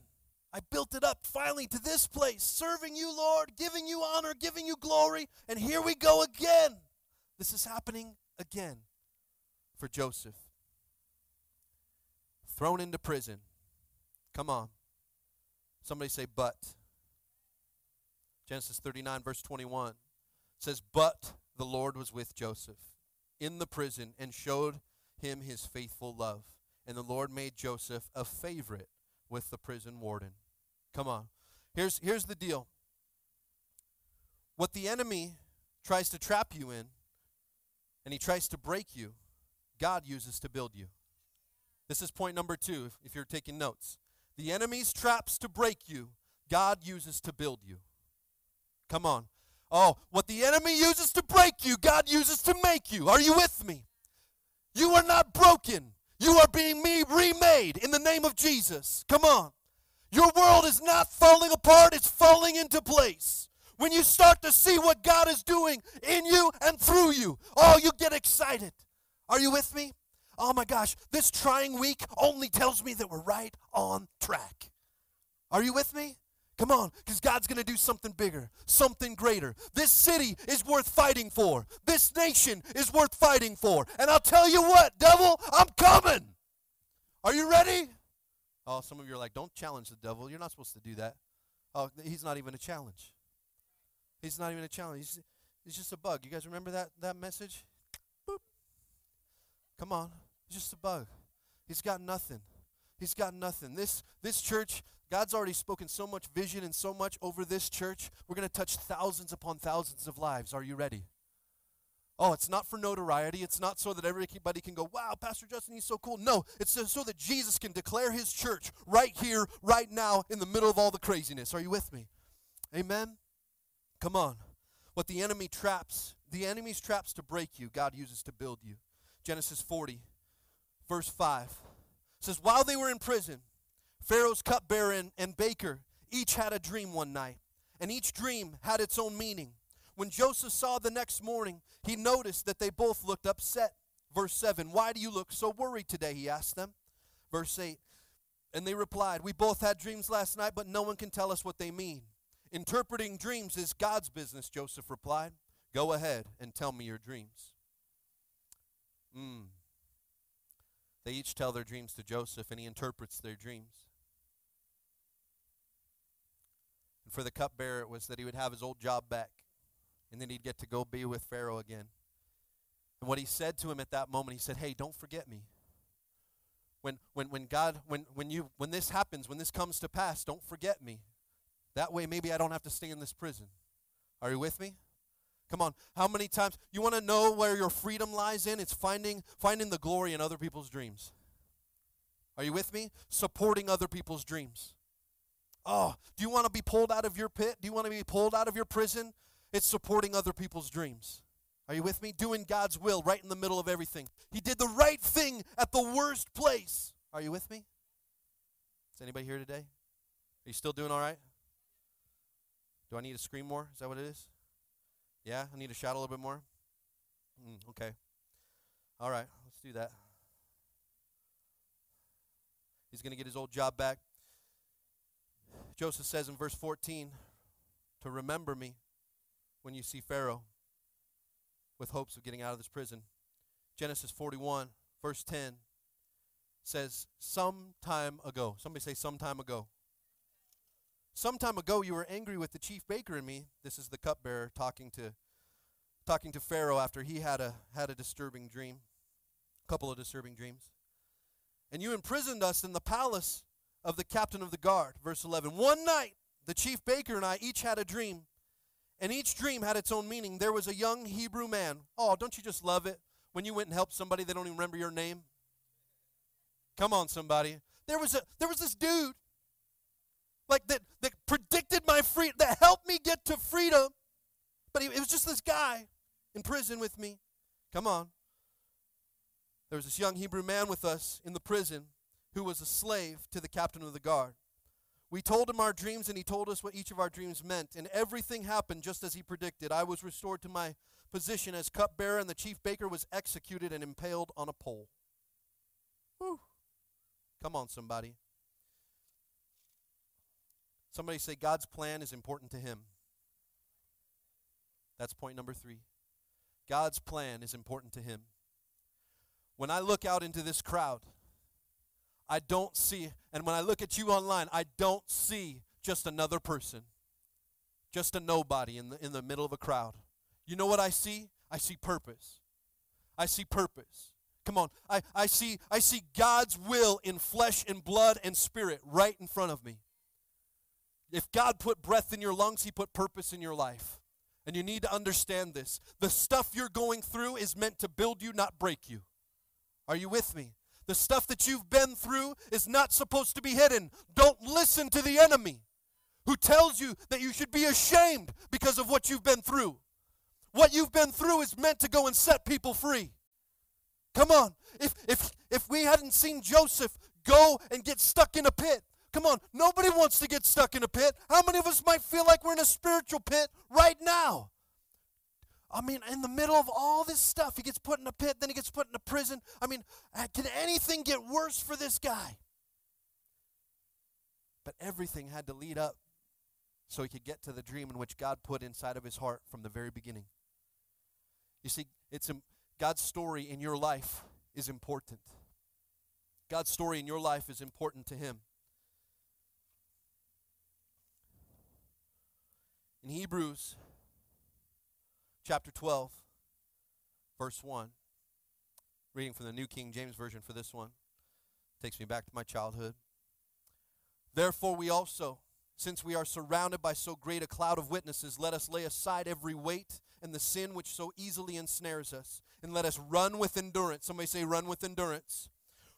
I built it up finally to this place, serving you, Lord, giving you honor, giving you glory, and here we go again. This is happening again for Joseph. Thrown into prison. Come on. Somebody say, but. Genesis 39, verse 21 says, But the Lord was with Joseph in the prison and showed him his faithful love. And the Lord made Joseph a favorite with the prison warden. Come on. Here's, here's the deal what the enemy tries to trap you in and he tries to break you, God uses to build you. This is point number two, if, if you're taking notes. The enemy's traps to break you, God uses to build you. Come on. Oh, what the enemy uses to break you, God uses to make you. Are you with me? You are not broken. You are being me remade in the name of Jesus. Come on. Your world is not falling apart, it's falling into place. When you start to see what God is doing in you and through you, oh, you get excited. Are you with me? Oh my gosh, this trying week only tells me that we're right on track. Are you with me? Come on, because God's going to do something bigger, something greater. This city is worth fighting for. This nation is worth fighting for. And I'll tell you what, devil, I'm coming. Are you ready? Oh, some of you are like, don't challenge the devil. You're not supposed to do that. Oh, he's not even a challenge. He's not even a challenge. He's, he's just a bug. You guys remember that, that message? Boop. Come on. He's just a bug. He's got nothing. He's got nothing. This, this church, God's already spoken so much vision and so much over this church. We're going to touch thousands upon thousands of lives. Are you ready? Oh, it's not for notoriety. It's not so that everybody can go, wow, Pastor Justin, he's so cool. No, it's so that Jesus can declare his church right here, right now, in the middle of all the craziness. Are you with me? Amen? Come on. What the enemy traps, the enemy's traps to break you, God uses to build you. Genesis 40, verse 5 says, While they were in prison, Pharaoh's cupbearer and, and baker each had a dream one night, and each dream had its own meaning. When Joseph saw the next morning, he noticed that they both looked upset. Verse 7 Why do you look so worried today? He asked them. Verse 8 And they replied, We both had dreams last night, but no one can tell us what they mean. Interpreting dreams is God's business, Joseph replied. Go ahead and tell me your dreams. Mm. They each tell their dreams to Joseph, and he interprets their dreams. And for the cupbearer, it was that he would have his old job back and then he'd get to go be with Pharaoh again. And what he said to him at that moment, he said, Hey, don't forget me. When, when, when God, when, when, you, when this happens, when this comes to pass, don't forget me. That way, maybe I don't have to stay in this prison. Are you with me? Come on. How many times you want to know where your freedom lies in? It's finding finding the glory in other people's dreams. Are you with me? Supporting other people's dreams. Oh, do you want to be pulled out of your pit? Do you want to be pulled out of your prison? It's supporting other people's dreams. Are you with me? Doing God's will right in the middle of everything. He did the right thing at the worst place. Are you with me? Is anybody here today? Are you still doing all right? Do I need to scream more? Is that what it is? Yeah, I need to shout a little bit more? Mm, okay. All right, let's do that. He's going to get his old job back. Joseph says in verse 14 to remember me when you see Pharaoh with hopes of getting out of this prison. Genesis 41, verse 10 says, Some time ago. Somebody say, Some time ago. Some time ago you were angry with the chief baker and me. This is the cupbearer talking to talking to Pharaoh after he had a had a disturbing dream. A couple of disturbing dreams. And you imprisoned us in the palace of the captain of the guard. Verse 11. One night the chief baker and I each had a dream and each dream had its own meaning. There was a young Hebrew man. Oh, don't you just love it when you went and helped somebody they don't even remember your name? Come on, somebody. There was a there was this dude like that that predicted my freedom, that helped me get to freedom. But he, it was just this guy in prison with me. Come on. There was this young Hebrew man with us in the prison who was a slave to the captain of the guard. We told him our dreams, and he told us what each of our dreams meant. And everything happened just as he predicted. I was restored to my position as cupbearer, and the chief baker was executed and impaled on a pole. Whew. Come on, somebody. Somebody say God's plan is important to him. That's point number three. God's plan is important to him. When I look out into this crowd, I don't see, and when I look at you online, I don't see just another person, just a nobody in the, in the middle of a crowd. You know what I see? I see purpose. I see purpose. Come on. I, I see I see God's will in flesh and blood and spirit right in front of me. If God put breath in your lungs, he put purpose in your life. And you need to understand this. The stuff you're going through is meant to build you, not break you. Are you with me? The stuff that you've been through is not supposed to be hidden. Don't listen to the enemy. who tells you that you should be ashamed because of what you've been through. What you've been through is meant to go and set people free. Come on. If if if we hadn't seen Joseph go and get stuck in a pit, come on, nobody wants to get stuck in a pit. How many of us might feel like we're in a spiritual pit right now? I mean, in the middle of all this stuff, he gets put in a pit, then he gets put in a prison. I mean, uh, can anything get worse for this guy? But everything had to lead up so he could get to the dream in which God put inside of his heart from the very beginning. You see, it's God's story in your life is important. God's story in your life is important to him. In Hebrews chapter 12, verse 1. Reading from the New King James Version for this one. Takes me back to my childhood. Therefore, we also, since we are surrounded by so great a cloud of witnesses, let us lay aside every weight and the sin which so easily ensnares us, and let us run with endurance. Somebody say, run with endurance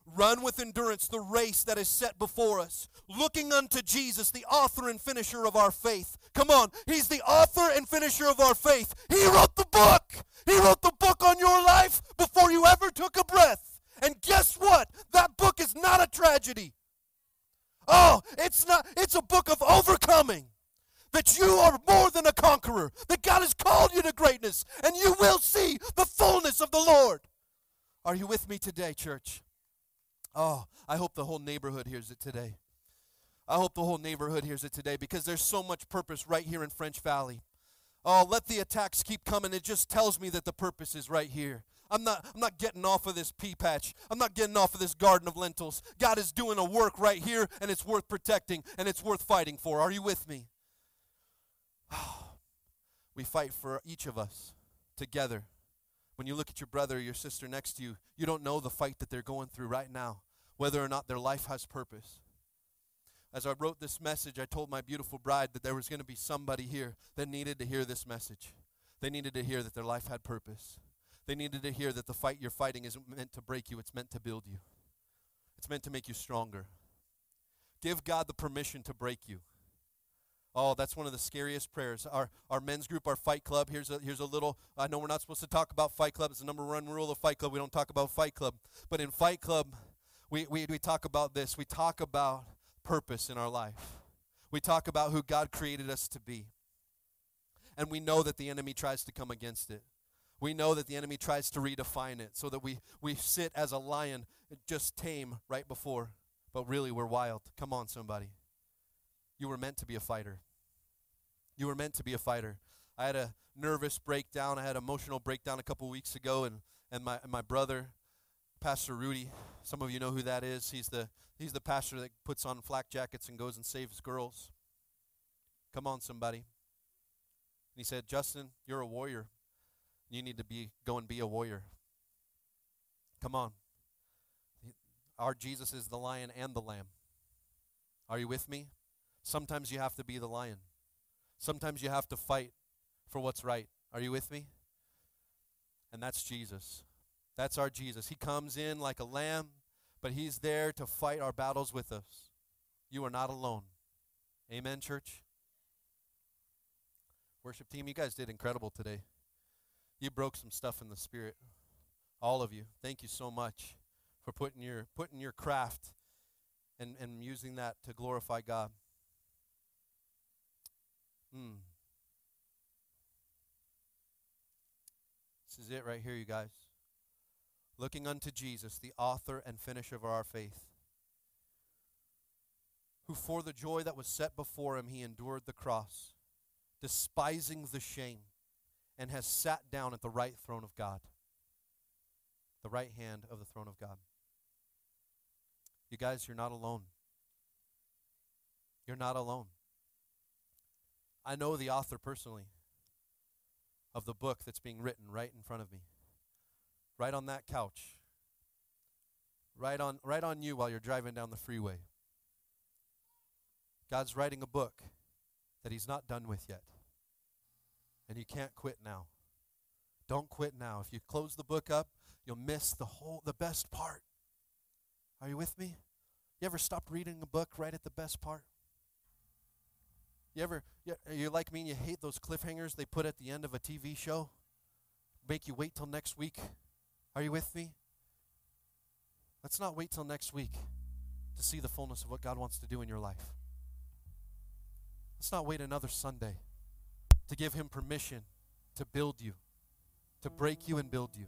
Run with endurance the race that is set before us, looking unto Jesus, the author and finisher of our faith. Come on, He's the author and finisher of our faith. He wrote the book. He wrote the book on your life before you ever took a breath. And guess what? That book is not a tragedy. Oh, it's not, it's a book of overcoming. That you are more than a conqueror, that God has called you to greatness, and you will see the fullness of the Lord. Are you with me today, church? Oh, I hope the whole neighborhood hears it today. I hope the whole neighborhood hears it today because there's so much purpose right here in French Valley. Oh, let the attacks keep coming. It just tells me that the purpose is right here. I'm not, I'm not getting off of this pea patch. I'm not getting off of this garden of lentils. God is doing a work right here, and it's worth protecting, and it's worth fighting for. Are you with me? we fight for each of us together. When you look at your brother or your sister next to you, you don't know the fight that they're going through right now, whether or not their life has purpose. As I wrote this message, I told my beautiful bride that there was going to be somebody here that needed to hear this message. They needed to hear that their life had purpose. They needed to hear that the fight you're fighting isn't meant to break you, it's meant to build you. It's meant to make you stronger. Give God the permission to break you. Oh, that's one of the scariest prayers. Our, our men's group, our fight club, here's a, here's a little, I know we're not supposed to talk about fight club. It's the number one rule of fight club. We don't talk about fight club. But in fight club, we, we, we talk about this. We talk about purpose in our life. We talk about who God created us to be. And we know that the enemy tries to come against it. We know that the enemy tries to redefine it so that we, we sit as a lion, just tame right before, but really we're wild. Come on, somebody. You were meant to be a fighter. You were meant to be a fighter. I had a nervous breakdown. I had an emotional breakdown a couple weeks ago, and, and my, and my brother, Pastor Rudy, some of you know who that is. He's the, he's the pastor that puts on flak jackets and goes and saves girls. Come on, somebody. And he said, Justin, you're a warrior. You need to be go and be a warrior. Come on. Our Jesus is the lion and the lamb. Are you with me? Sometimes you have to be the lion. Sometimes you have to fight for what's right. Are you with me? And that's Jesus. That's our Jesus. He comes in like a lamb, but he's there to fight our battles with us. You are not alone. Amen, church? Worship team, you guys did incredible today. You broke some stuff in the spirit. All of you. Thank you so much for putting your putting your craft and, and using that to glorify God. Hmm. This is it right here, you guys. Looking unto Jesus, the author and finisher of our faith, who for the joy that was set before him, he endured the cross, despising the shame, and has sat down at the right throne of God, the right hand of the throne of God. You guys, you're not alone. You're not alone. I know the author personally of the book that's being written right in front of me. Right on that couch. Right on right on you while you're driving down the freeway. God's writing a book that he's not done with yet. And you can't quit now. Don't quit now. If you close the book up, you'll miss the whole the best part. Are you with me? You ever stopped reading a book right at the best part? You ever, you- you're like me and you hate those cliffhangers they put at the end of a TV show? Make you wait till next week? Are you with me? Let's not wait till next week to see the fullness of what God wants to do in your life. Let's not wait another Sunday to give Him permission to build you, to break you and build you.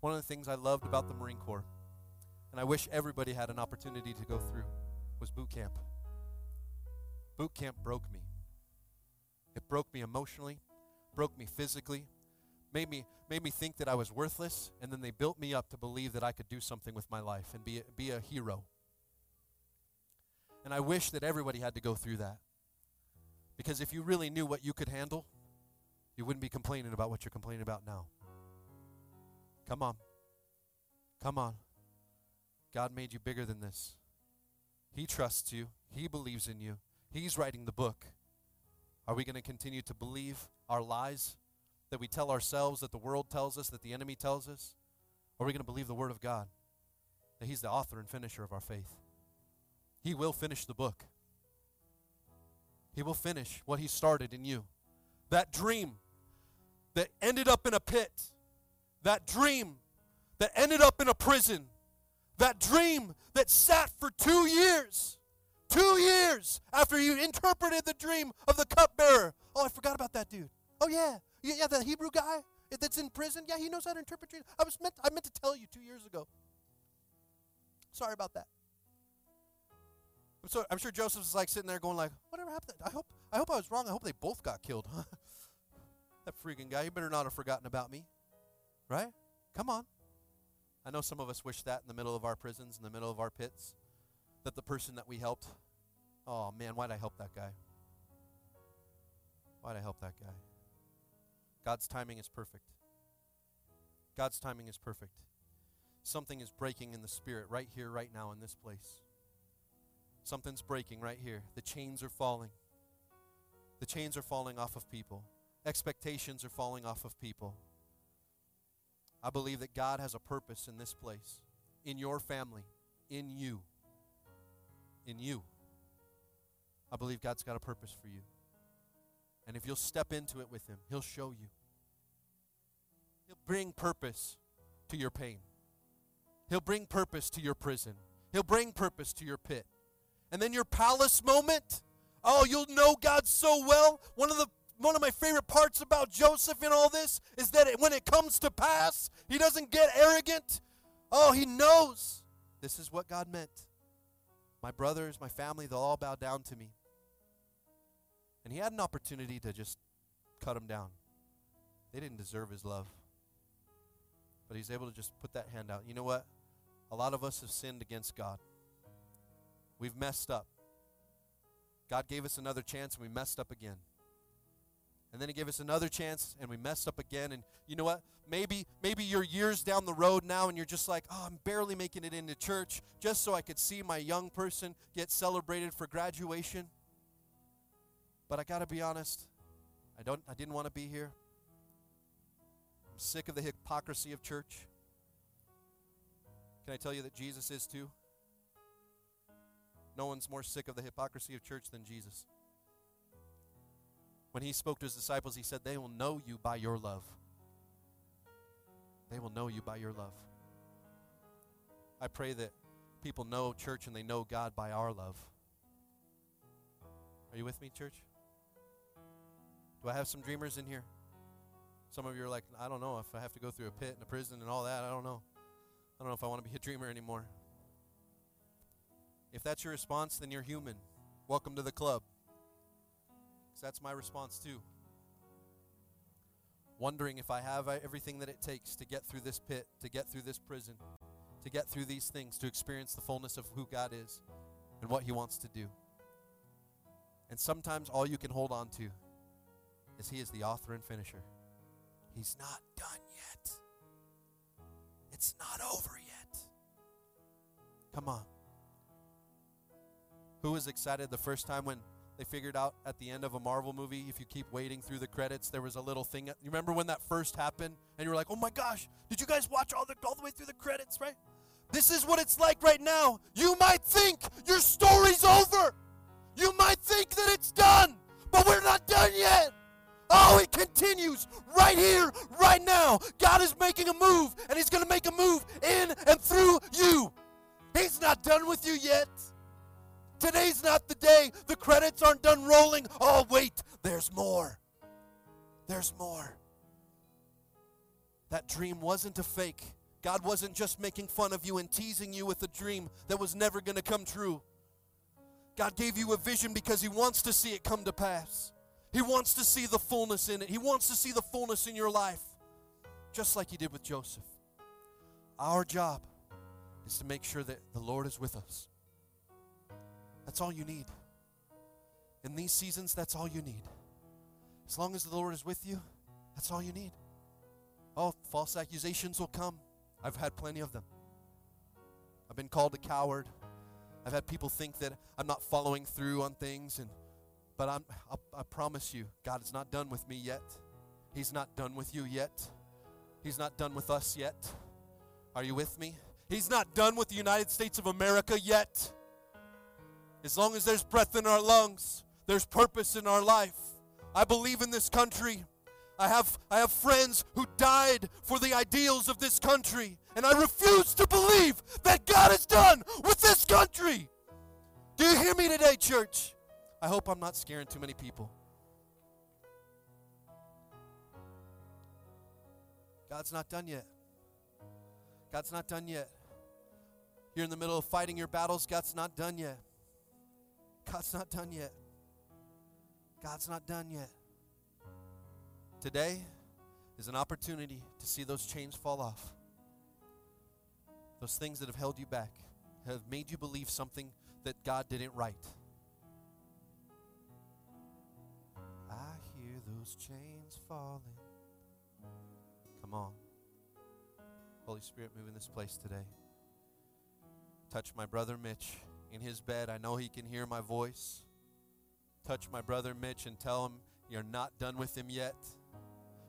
One of the things I loved about the Marine Corps, and I wish everybody had an opportunity to go through, was boot camp. Boot camp broke me. It broke me emotionally, broke me physically, made me made me think that I was worthless, and then they built me up to believe that I could do something with my life and be be a hero. And I wish that everybody had to go through that. Because if you really knew what you could handle, you wouldn't be complaining about what you're complaining about now. Come on. Come on. God made you bigger than this. He trusts you. He believes in you. He's writing the book. Are we going to continue to believe our lies that we tell ourselves, that the world tells us, that the enemy tells us? Or are we going to believe the Word of God? That He's the author and finisher of our faith. He will finish the book. He will finish what He started in you. That dream that ended up in a pit, that dream that ended up in a prison, that dream that sat for two years, two years after you interpreted the dream of the cupbearer. Oh, I forgot about that dude. Oh, yeah. Yeah, the Hebrew guy that's in prison. Yeah, he knows how to interpret dreams. I was meant I meant to tell you two years ago. Sorry about that. I'm, so, I'm sure Joseph's like sitting there going like, whatever happened? I hope I hope I was wrong. I hope they both got killed. that freaking guy, you better not have forgotten about me. Right? Come on. I know some of us wish that in the middle of our prisons, in the middle of our pits, that the person that we helped, oh man, why'd I help that guy? Why'd I help that guy? God's timing is perfect. God's timing is perfect. Something is breaking in the spirit right here, right now, in this place. Something's breaking right here. The chains are falling. The chains are falling off of people. Expectations are falling off of people. I believe that God has a purpose in this place, in your family, in you. In you. I believe God's got a purpose for you. And if you'll step into it with Him, He'll show you. He'll bring purpose to your pain. He'll bring purpose to your prison. He'll bring purpose to your pit. And then your palace moment, oh, you'll know God so well. One of the one of my favorite parts about Joseph in all this is that when it comes to pass, he doesn't get arrogant. Oh, he knows this is what God meant. My brothers, my family, they'll all bow down to me. And he had an opportunity to just cut them down. They didn't deserve his love. But he's able to just put that hand out. You know what? A lot of us have sinned against God. We've messed up. God gave us another chance and we messed up again. And then he gave us another chance and we messed up again. And you know what? Maybe maybe you're years down the road now and you're just like, oh, I'm barely making it into church just so I could see my young person get celebrated for graduation. But I gotta be honest, I don't I didn't want to be here. I'm sick of the hypocrisy of church. Can I tell you that Jesus is too? No one's more sick of the hypocrisy of church than Jesus. When he spoke to his disciples, he said, They will know you by your love. They will know you by your love. I pray that people know church and they know God by our love. Are you with me, church? I have some dreamers in here? Some of you are like, I don't know if I have to go through a pit and a prison and all that. I don't know. I don't know if I want to be a dreamer anymore. If that's your response, then you're human. Welcome to the club. Because that's my response too. Wondering if I have uh, everything that it takes to get through this pit, to get through this prison, to get through these things, to experience the fullness of who God is and what He wants to do. And sometimes all you can hold on to is He is the author and finisher. He's not done yet. It's not over yet. Come on. Who was excited the first time when they figured out at the end of a Marvel movie, if you keep waiting through the credits, there was a little thing. You remember when that first happened, and you were like, "Oh my gosh, did you guys watch all the all the way through the credits?" Right? This is what it's like right now. You might think your story's over. You might think that it's done. Oh, it continues right here, right now. God is making a move, and He's going to make a move in and through you. He's not done with you yet. Today's not the day. The credits aren't done rolling. Oh, wait, there's more. There's more. That dream wasn't a fake. God wasn't just making fun of you and teasing you with a dream that was never going to come true. God gave you a vision because He wants to see it come to pass. He wants to see the fullness in it. He wants to see the fullness in your life, just like He did with Joseph. Our job is to make sure that the Lord is with us. That's all you need. In these seasons, that's all you need. As long as the Lord is with you, that's all you need. Oh, false accusations will come. I've had plenty of them. I've been called a coward. I've had people think that I'm not following through on things, and but I'm, I, I promise you, God is not done with me yet. He's not done with you yet. He's not done with us yet. Are you with me? He's not done with the United States of America yet. As long as there's breath in our lungs, there's purpose in our life. I believe in this country. I have, I have friends who died for the ideals of this country, and I refuse to believe that God is done with this country. Do you hear me today, church? I hope I'm not scaring too many people. God's not done yet. God's not done yet. You're in the middle of fighting your battles. God's not done yet. God's not done yet. God's not done yet. Today is an opportunity to see those chains fall off. Those things that have held you back, have made you believe something that God didn't write. Those chains falling. Come on. Holy Spirit, move in this place today. Touch my brother Mitch in his bed. I know he can hear my voice. Touch my brother Mitch and tell him you're not done with him yet.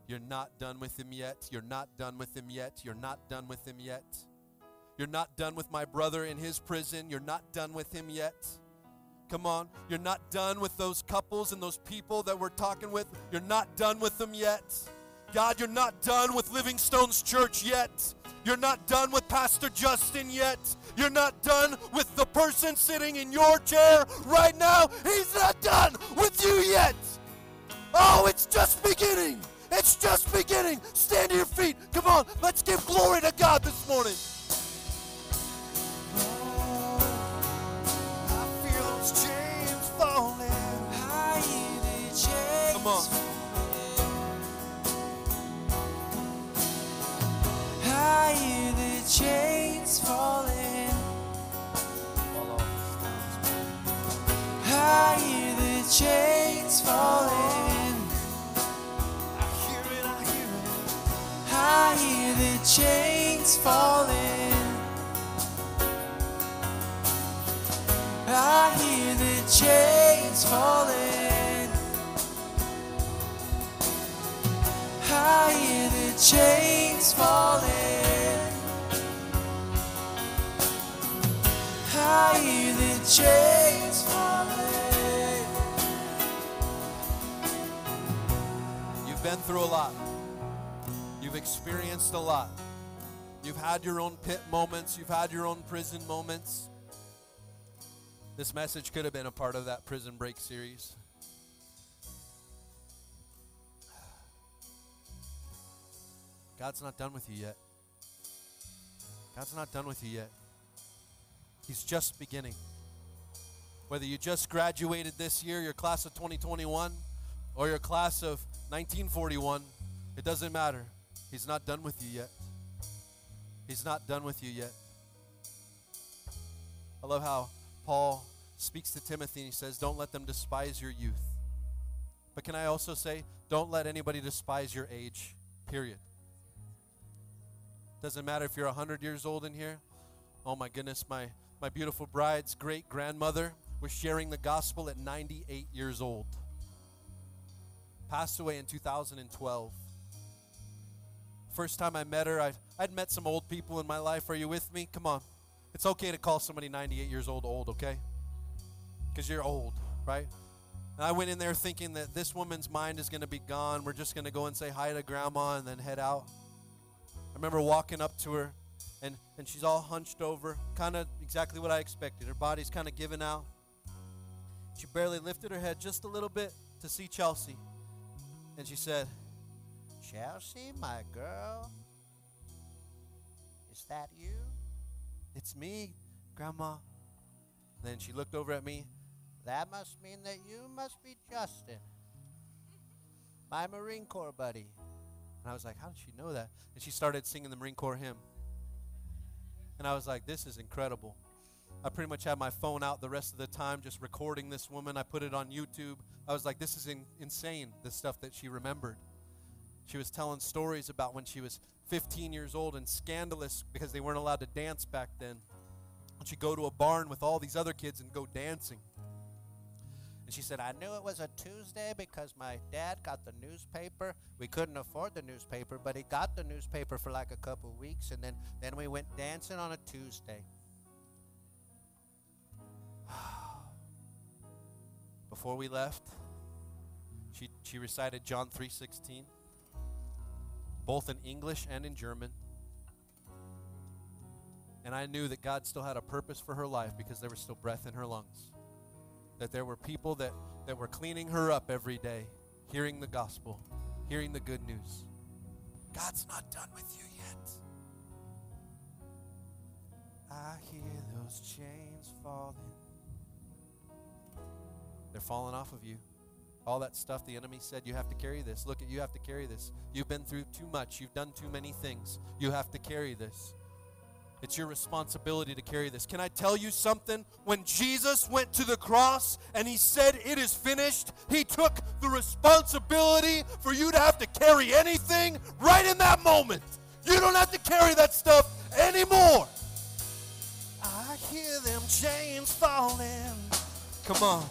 You're not done with him yet. You're not done with him yet. You're not done with him yet. You're not done with my brother in his prison. You're not done with him yet. Come on. You're not done with those couples and those people that we're talking with. You're not done with them yet. God, you're not done with Livingstone's church yet. You're not done with Pastor Justin yet. You're not done with the person sitting in your chair right now. He's not done with you yet. Oh, it's just beginning. It's just beginning. Stand to your feet. Come on, let's give glory to God this morning. Chains falling. I hear the chains Come on. I hear the chains falling. I hear the chains falling. I hear it, I hear it. I hear the chains falling. I hear the chains falling. I hear the chains falling. I hear the chains falling. You've been through a lot. You've experienced a lot. You've had your own pit moments. You've had your own prison moments. This message could have been a part of that prison break series. God's not done with you yet. God's not done with you yet. He's just beginning. Whether you just graduated this year, your class of 2021, or your class of 1941, it doesn't matter. He's not done with you yet. He's not done with you yet. I love how Paul speaks to Timothy and he says, Don't let them despise your youth. But can I also say, don't let anybody despise your age, period. Doesn't matter if you're 100 years old in here. Oh my goodness, my, my beautiful bride's great grandmother was sharing the gospel at 98 years old. Passed away in 2012. First time I met her, I, I'd met some old people in my life. Are you with me? Come on. It's okay to call somebody 98 years old old, okay? Because you're old, right? And I went in there thinking that this woman's mind is going to be gone. We're just going to go and say hi to grandma and then head out. I remember walking up to her, and, and she's all hunched over, kind of exactly what I expected. Her body's kind of giving out. She barely lifted her head just a little bit to see Chelsea. And she said, Chelsea, my girl, is that you? It's me, Grandma. Then she looked over at me. That must mean that you must be Justin, my Marine Corps buddy. And I was like, How did she know that? And she started singing the Marine Corps hymn. And I was like, This is incredible. I pretty much had my phone out the rest of the time just recording this woman. I put it on YouTube. I was like, This is in- insane, the stuff that she remembered. She was telling stories about when she was 15 years old and scandalous because they weren't allowed to dance back then. And she'd go to a barn with all these other kids and go dancing. And she said, I knew it was a Tuesday because my dad got the newspaper. We couldn't afford the newspaper, but he got the newspaper for like a couple weeks, and then, then we went dancing on a Tuesday. Before we left, she, she recited John 3.16, both in English and in German. And I knew that God still had a purpose for her life because there was still breath in her lungs that there were people that, that were cleaning her up every day, hearing the gospel, hearing the good news. God's not done with you yet. I hear those chains falling. They're falling off of you. All that stuff the enemy said, you have to carry this. Look at you have to carry this. You've been through too much. You've done too many things. You have to carry this. It's your responsibility to carry this. Can I tell you something? When Jesus went to the cross and he said, It is finished, he took the responsibility for you to have to carry anything right in that moment. You don't have to carry that stuff anymore. I hear them chains falling. Come on.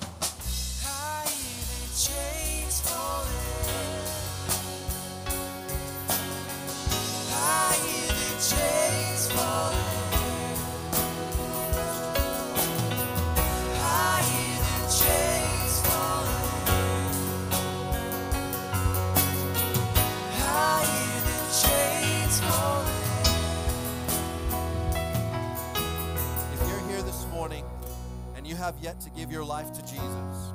Yet to give your life to Jesus,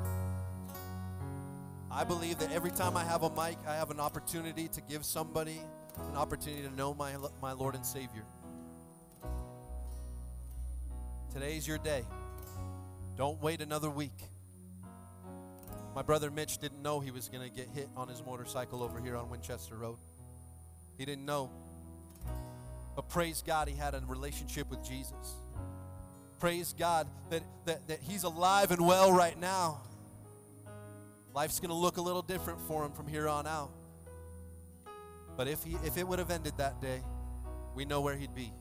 I believe that every time I have a mic, I have an opportunity to give somebody an opportunity to know my, my Lord and Savior. Today's your day. Don't wait another week. My brother Mitch didn't know he was going to get hit on his motorcycle over here on Winchester Road. He didn't know. But praise God, he had a relationship with Jesus. Praise God that, that, that he's alive and well right now. Life's going to look a little different for him from here on out. But if, he, if it would have ended that day, we know where he'd be.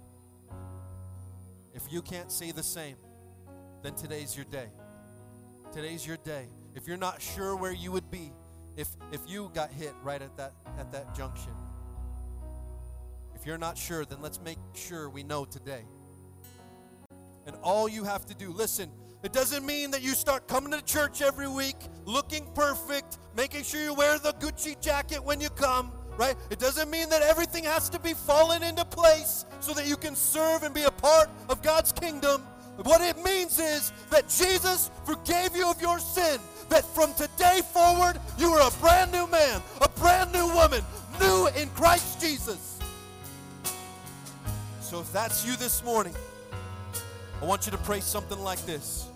If you can't say the same, then today's your day. Today's your day. If you're not sure where you would be, if, if you got hit right at that, at that junction, if you're not sure, then let's make sure we know today. And all you have to do, listen, it doesn't mean that you start coming to church every week, looking perfect, making sure you wear the Gucci jacket when you come, right? It doesn't mean that everything has to be fallen into place so that you can serve and be a part of God's kingdom. What it means is that Jesus forgave you of your sin, that from today forward, you are a brand new man, a brand new woman, new in Christ Jesus. So if that's you this morning, I want you to pray something like this.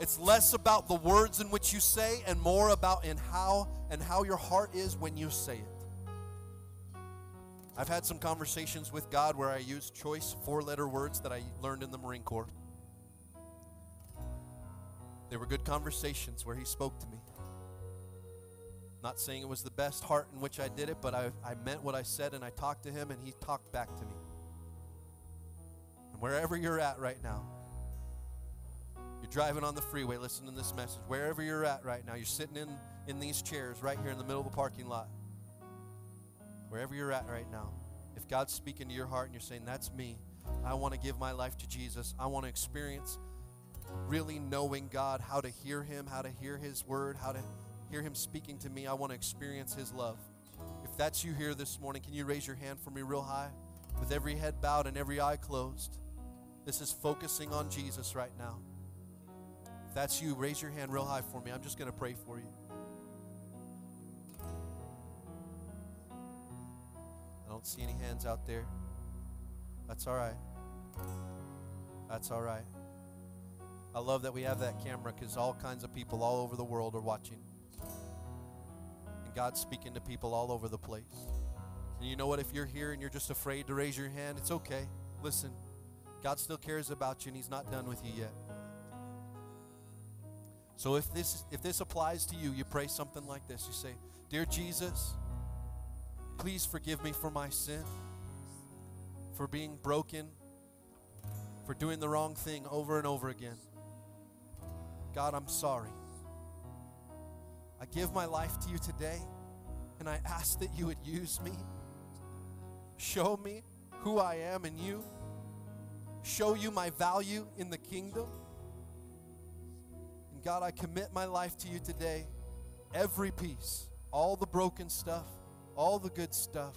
It's less about the words in which you say and more about in how and how your heart is when you say it. I've had some conversations with God where I use choice four-letter words that I learned in the Marine Corps. They were good conversations where he spoke to me. Not saying it was the best heart in which I did it, but I, I meant what I said and I talked to him and he talked back to me. And wherever you're at right now, you're driving on the freeway listening to this message. Wherever you're at right now, you're sitting in, in these chairs right here in the middle of the parking lot. Wherever you're at right now, if God's speaking to your heart and you're saying, That's me, I want to give my life to Jesus, I want to experience really knowing God, how to hear Him, how to hear His word, how to hear Him speaking to me, I want to experience His love. If that's you here this morning, can you raise your hand for me real high? with every head bowed and every eye closed. This is focusing on Jesus right now. If that's you, raise your hand real high for me. I'm just going to pray for you. Don't see any hands out there. That's all right. That's all right. I love that we have that camera because all kinds of people all over the world are watching. And God's speaking to people all over the place. And you know what? If you're here and you're just afraid to raise your hand, it's okay. Listen, God still cares about you and He's not done with you yet. So if this if this applies to you, you pray something like this. You say, "Dear Jesus, please forgive me for my sin, for being broken, for doing the wrong thing over and over again. God, I'm sorry. I give my life to you today, and I ask that you would use me. Show me who I am in you. Show you my value in the kingdom. And God, I commit my life to you today. Every piece, all the broken stuff, all the good stuff,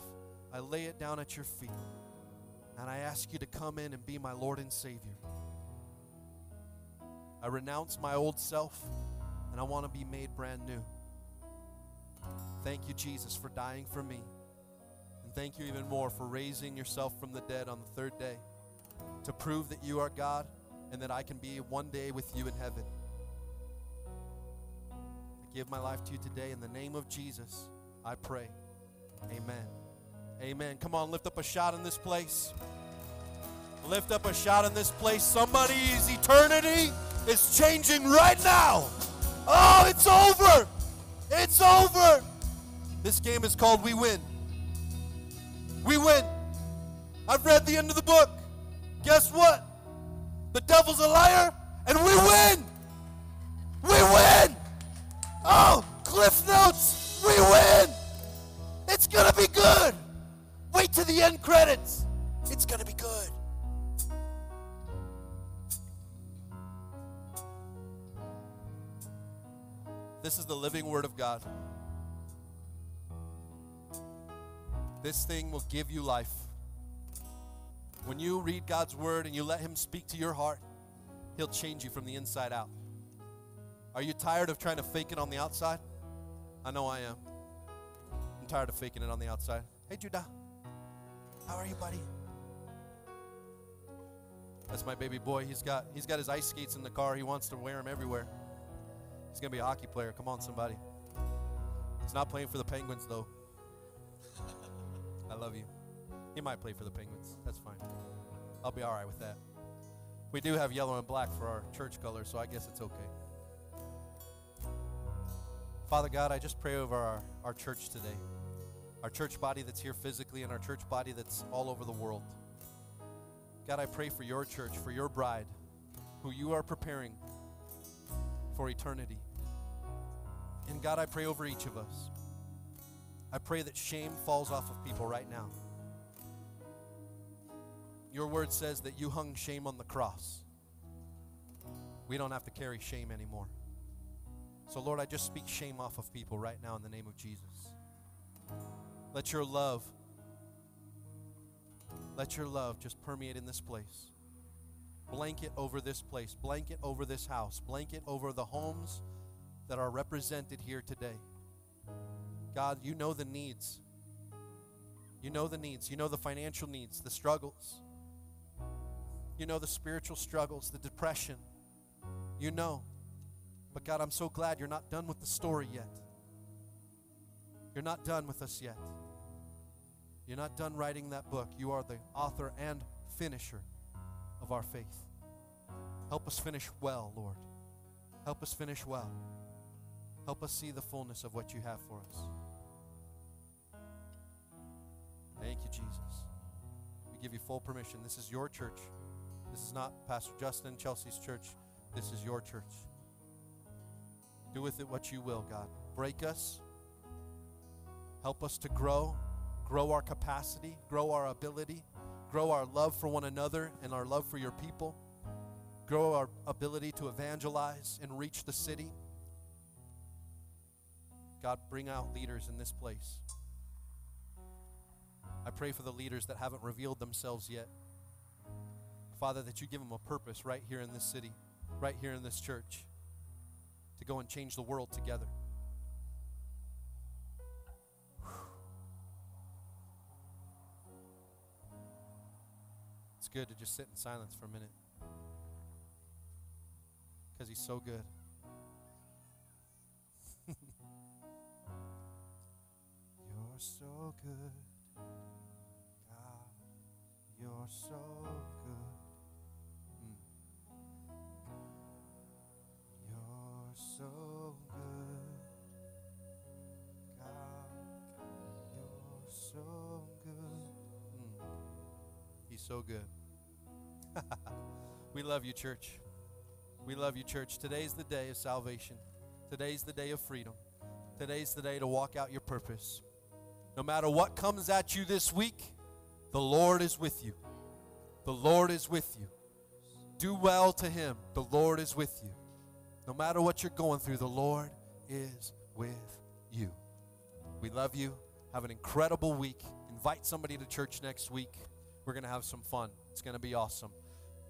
I lay it down at your feet. And I ask you to come in and be my Lord and Savior. I renounce my old self and I want to be made brand new. Thank you, Jesus, for dying for me. And thank you even more for raising yourself from the dead on the third day to prove that you are God and that I can be one day with you in heaven. I give my life to you today in the name of Jesus. I pray. Amen. Amen. Come on, lift up a shout in this place. Lift up a shout in this place. Somebody's eternity is changing right now. Oh, it's over. It's over. This game is called We Win. We win. I've read the end of the book. Guess what? The devil's a liar and we win. Thing will give you life. When you read God's word and you let Him speak to your heart, He'll change you from the inside out. Are you tired of trying to fake it on the outside? I know I am. I'm tired of faking it on the outside. Hey, Judah. How are you, buddy? That's my baby boy. He's got he's got his ice skates in the car. He wants to wear them everywhere. He's gonna be a hockey player. Come on, somebody. He's not playing for the Penguins though. Love you. He might play for the Penguins. That's fine. I'll be all right with that. We do have yellow and black for our church color, so I guess it's okay. Father God, I just pray over our, our church today, our church body that's here physically, and our church body that's all over the world. God, I pray for your church, for your bride, who you are preparing for eternity. And God, I pray over each of us. I pray that shame falls off of people right now. Your word says that you hung shame on the cross. We don't have to carry shame anymore. So, Lord, I just speak shame off of people right now in the name of Jesus. Let your love, let your love just permeate in this place. Blanket over this place, blanket over this house, blanket over the homes that are represented here today. God, you know the needs. You know the needs. You know the financial needs, the struggles. You know the spiritual struggles, the depression. You know. But God, I'm so glad you're not done with the story yet. You're not done with us yet. You're not done writing that book. You are the author and finisher of our faith. Help us finish well, Lord. Help us finish well. Help us see the fullness of what you have for us. Thank you, Jesus. We give you full permission. This is your church. This is not Pastor Justin Chelsea's church. This is your church. Do with it what you will, God. Break us. Help us to grow, grow our capacity, grow our ability, grow our love for one another and our love for your people, grow our ability to evangelize and reach the city. God, bring out leaders in this place. I pray for the leaders that haven't revealed themselves yet. Father, that you give them a purpose right here in this city, right here in this church, to go and change the world together. It's good to just sit in silence for a minute because he's so good. You're so good, God. You're so good. Mm. You're so good, God. You're so good. Mm. He's so good. we love you, church. We love you, church. Today's the day of salvation. Today's the day of freedom. Today's the day to walk out your purpose. No matter what comes at you this week, the Lord is with you. The Lord is with you. Do well to Him. The Lord is with you. No matter what you're going through, the Lord is with you. We love you. Have an incredible week. Invite somebody to church next week. We're going to have some fun. It's going to be awesome.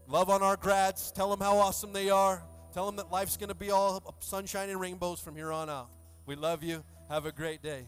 Love on our grads. Tell them how awesome they are. Tell them that life's going to be all sunshine and rainbows from here on out. We love you. Have a great day.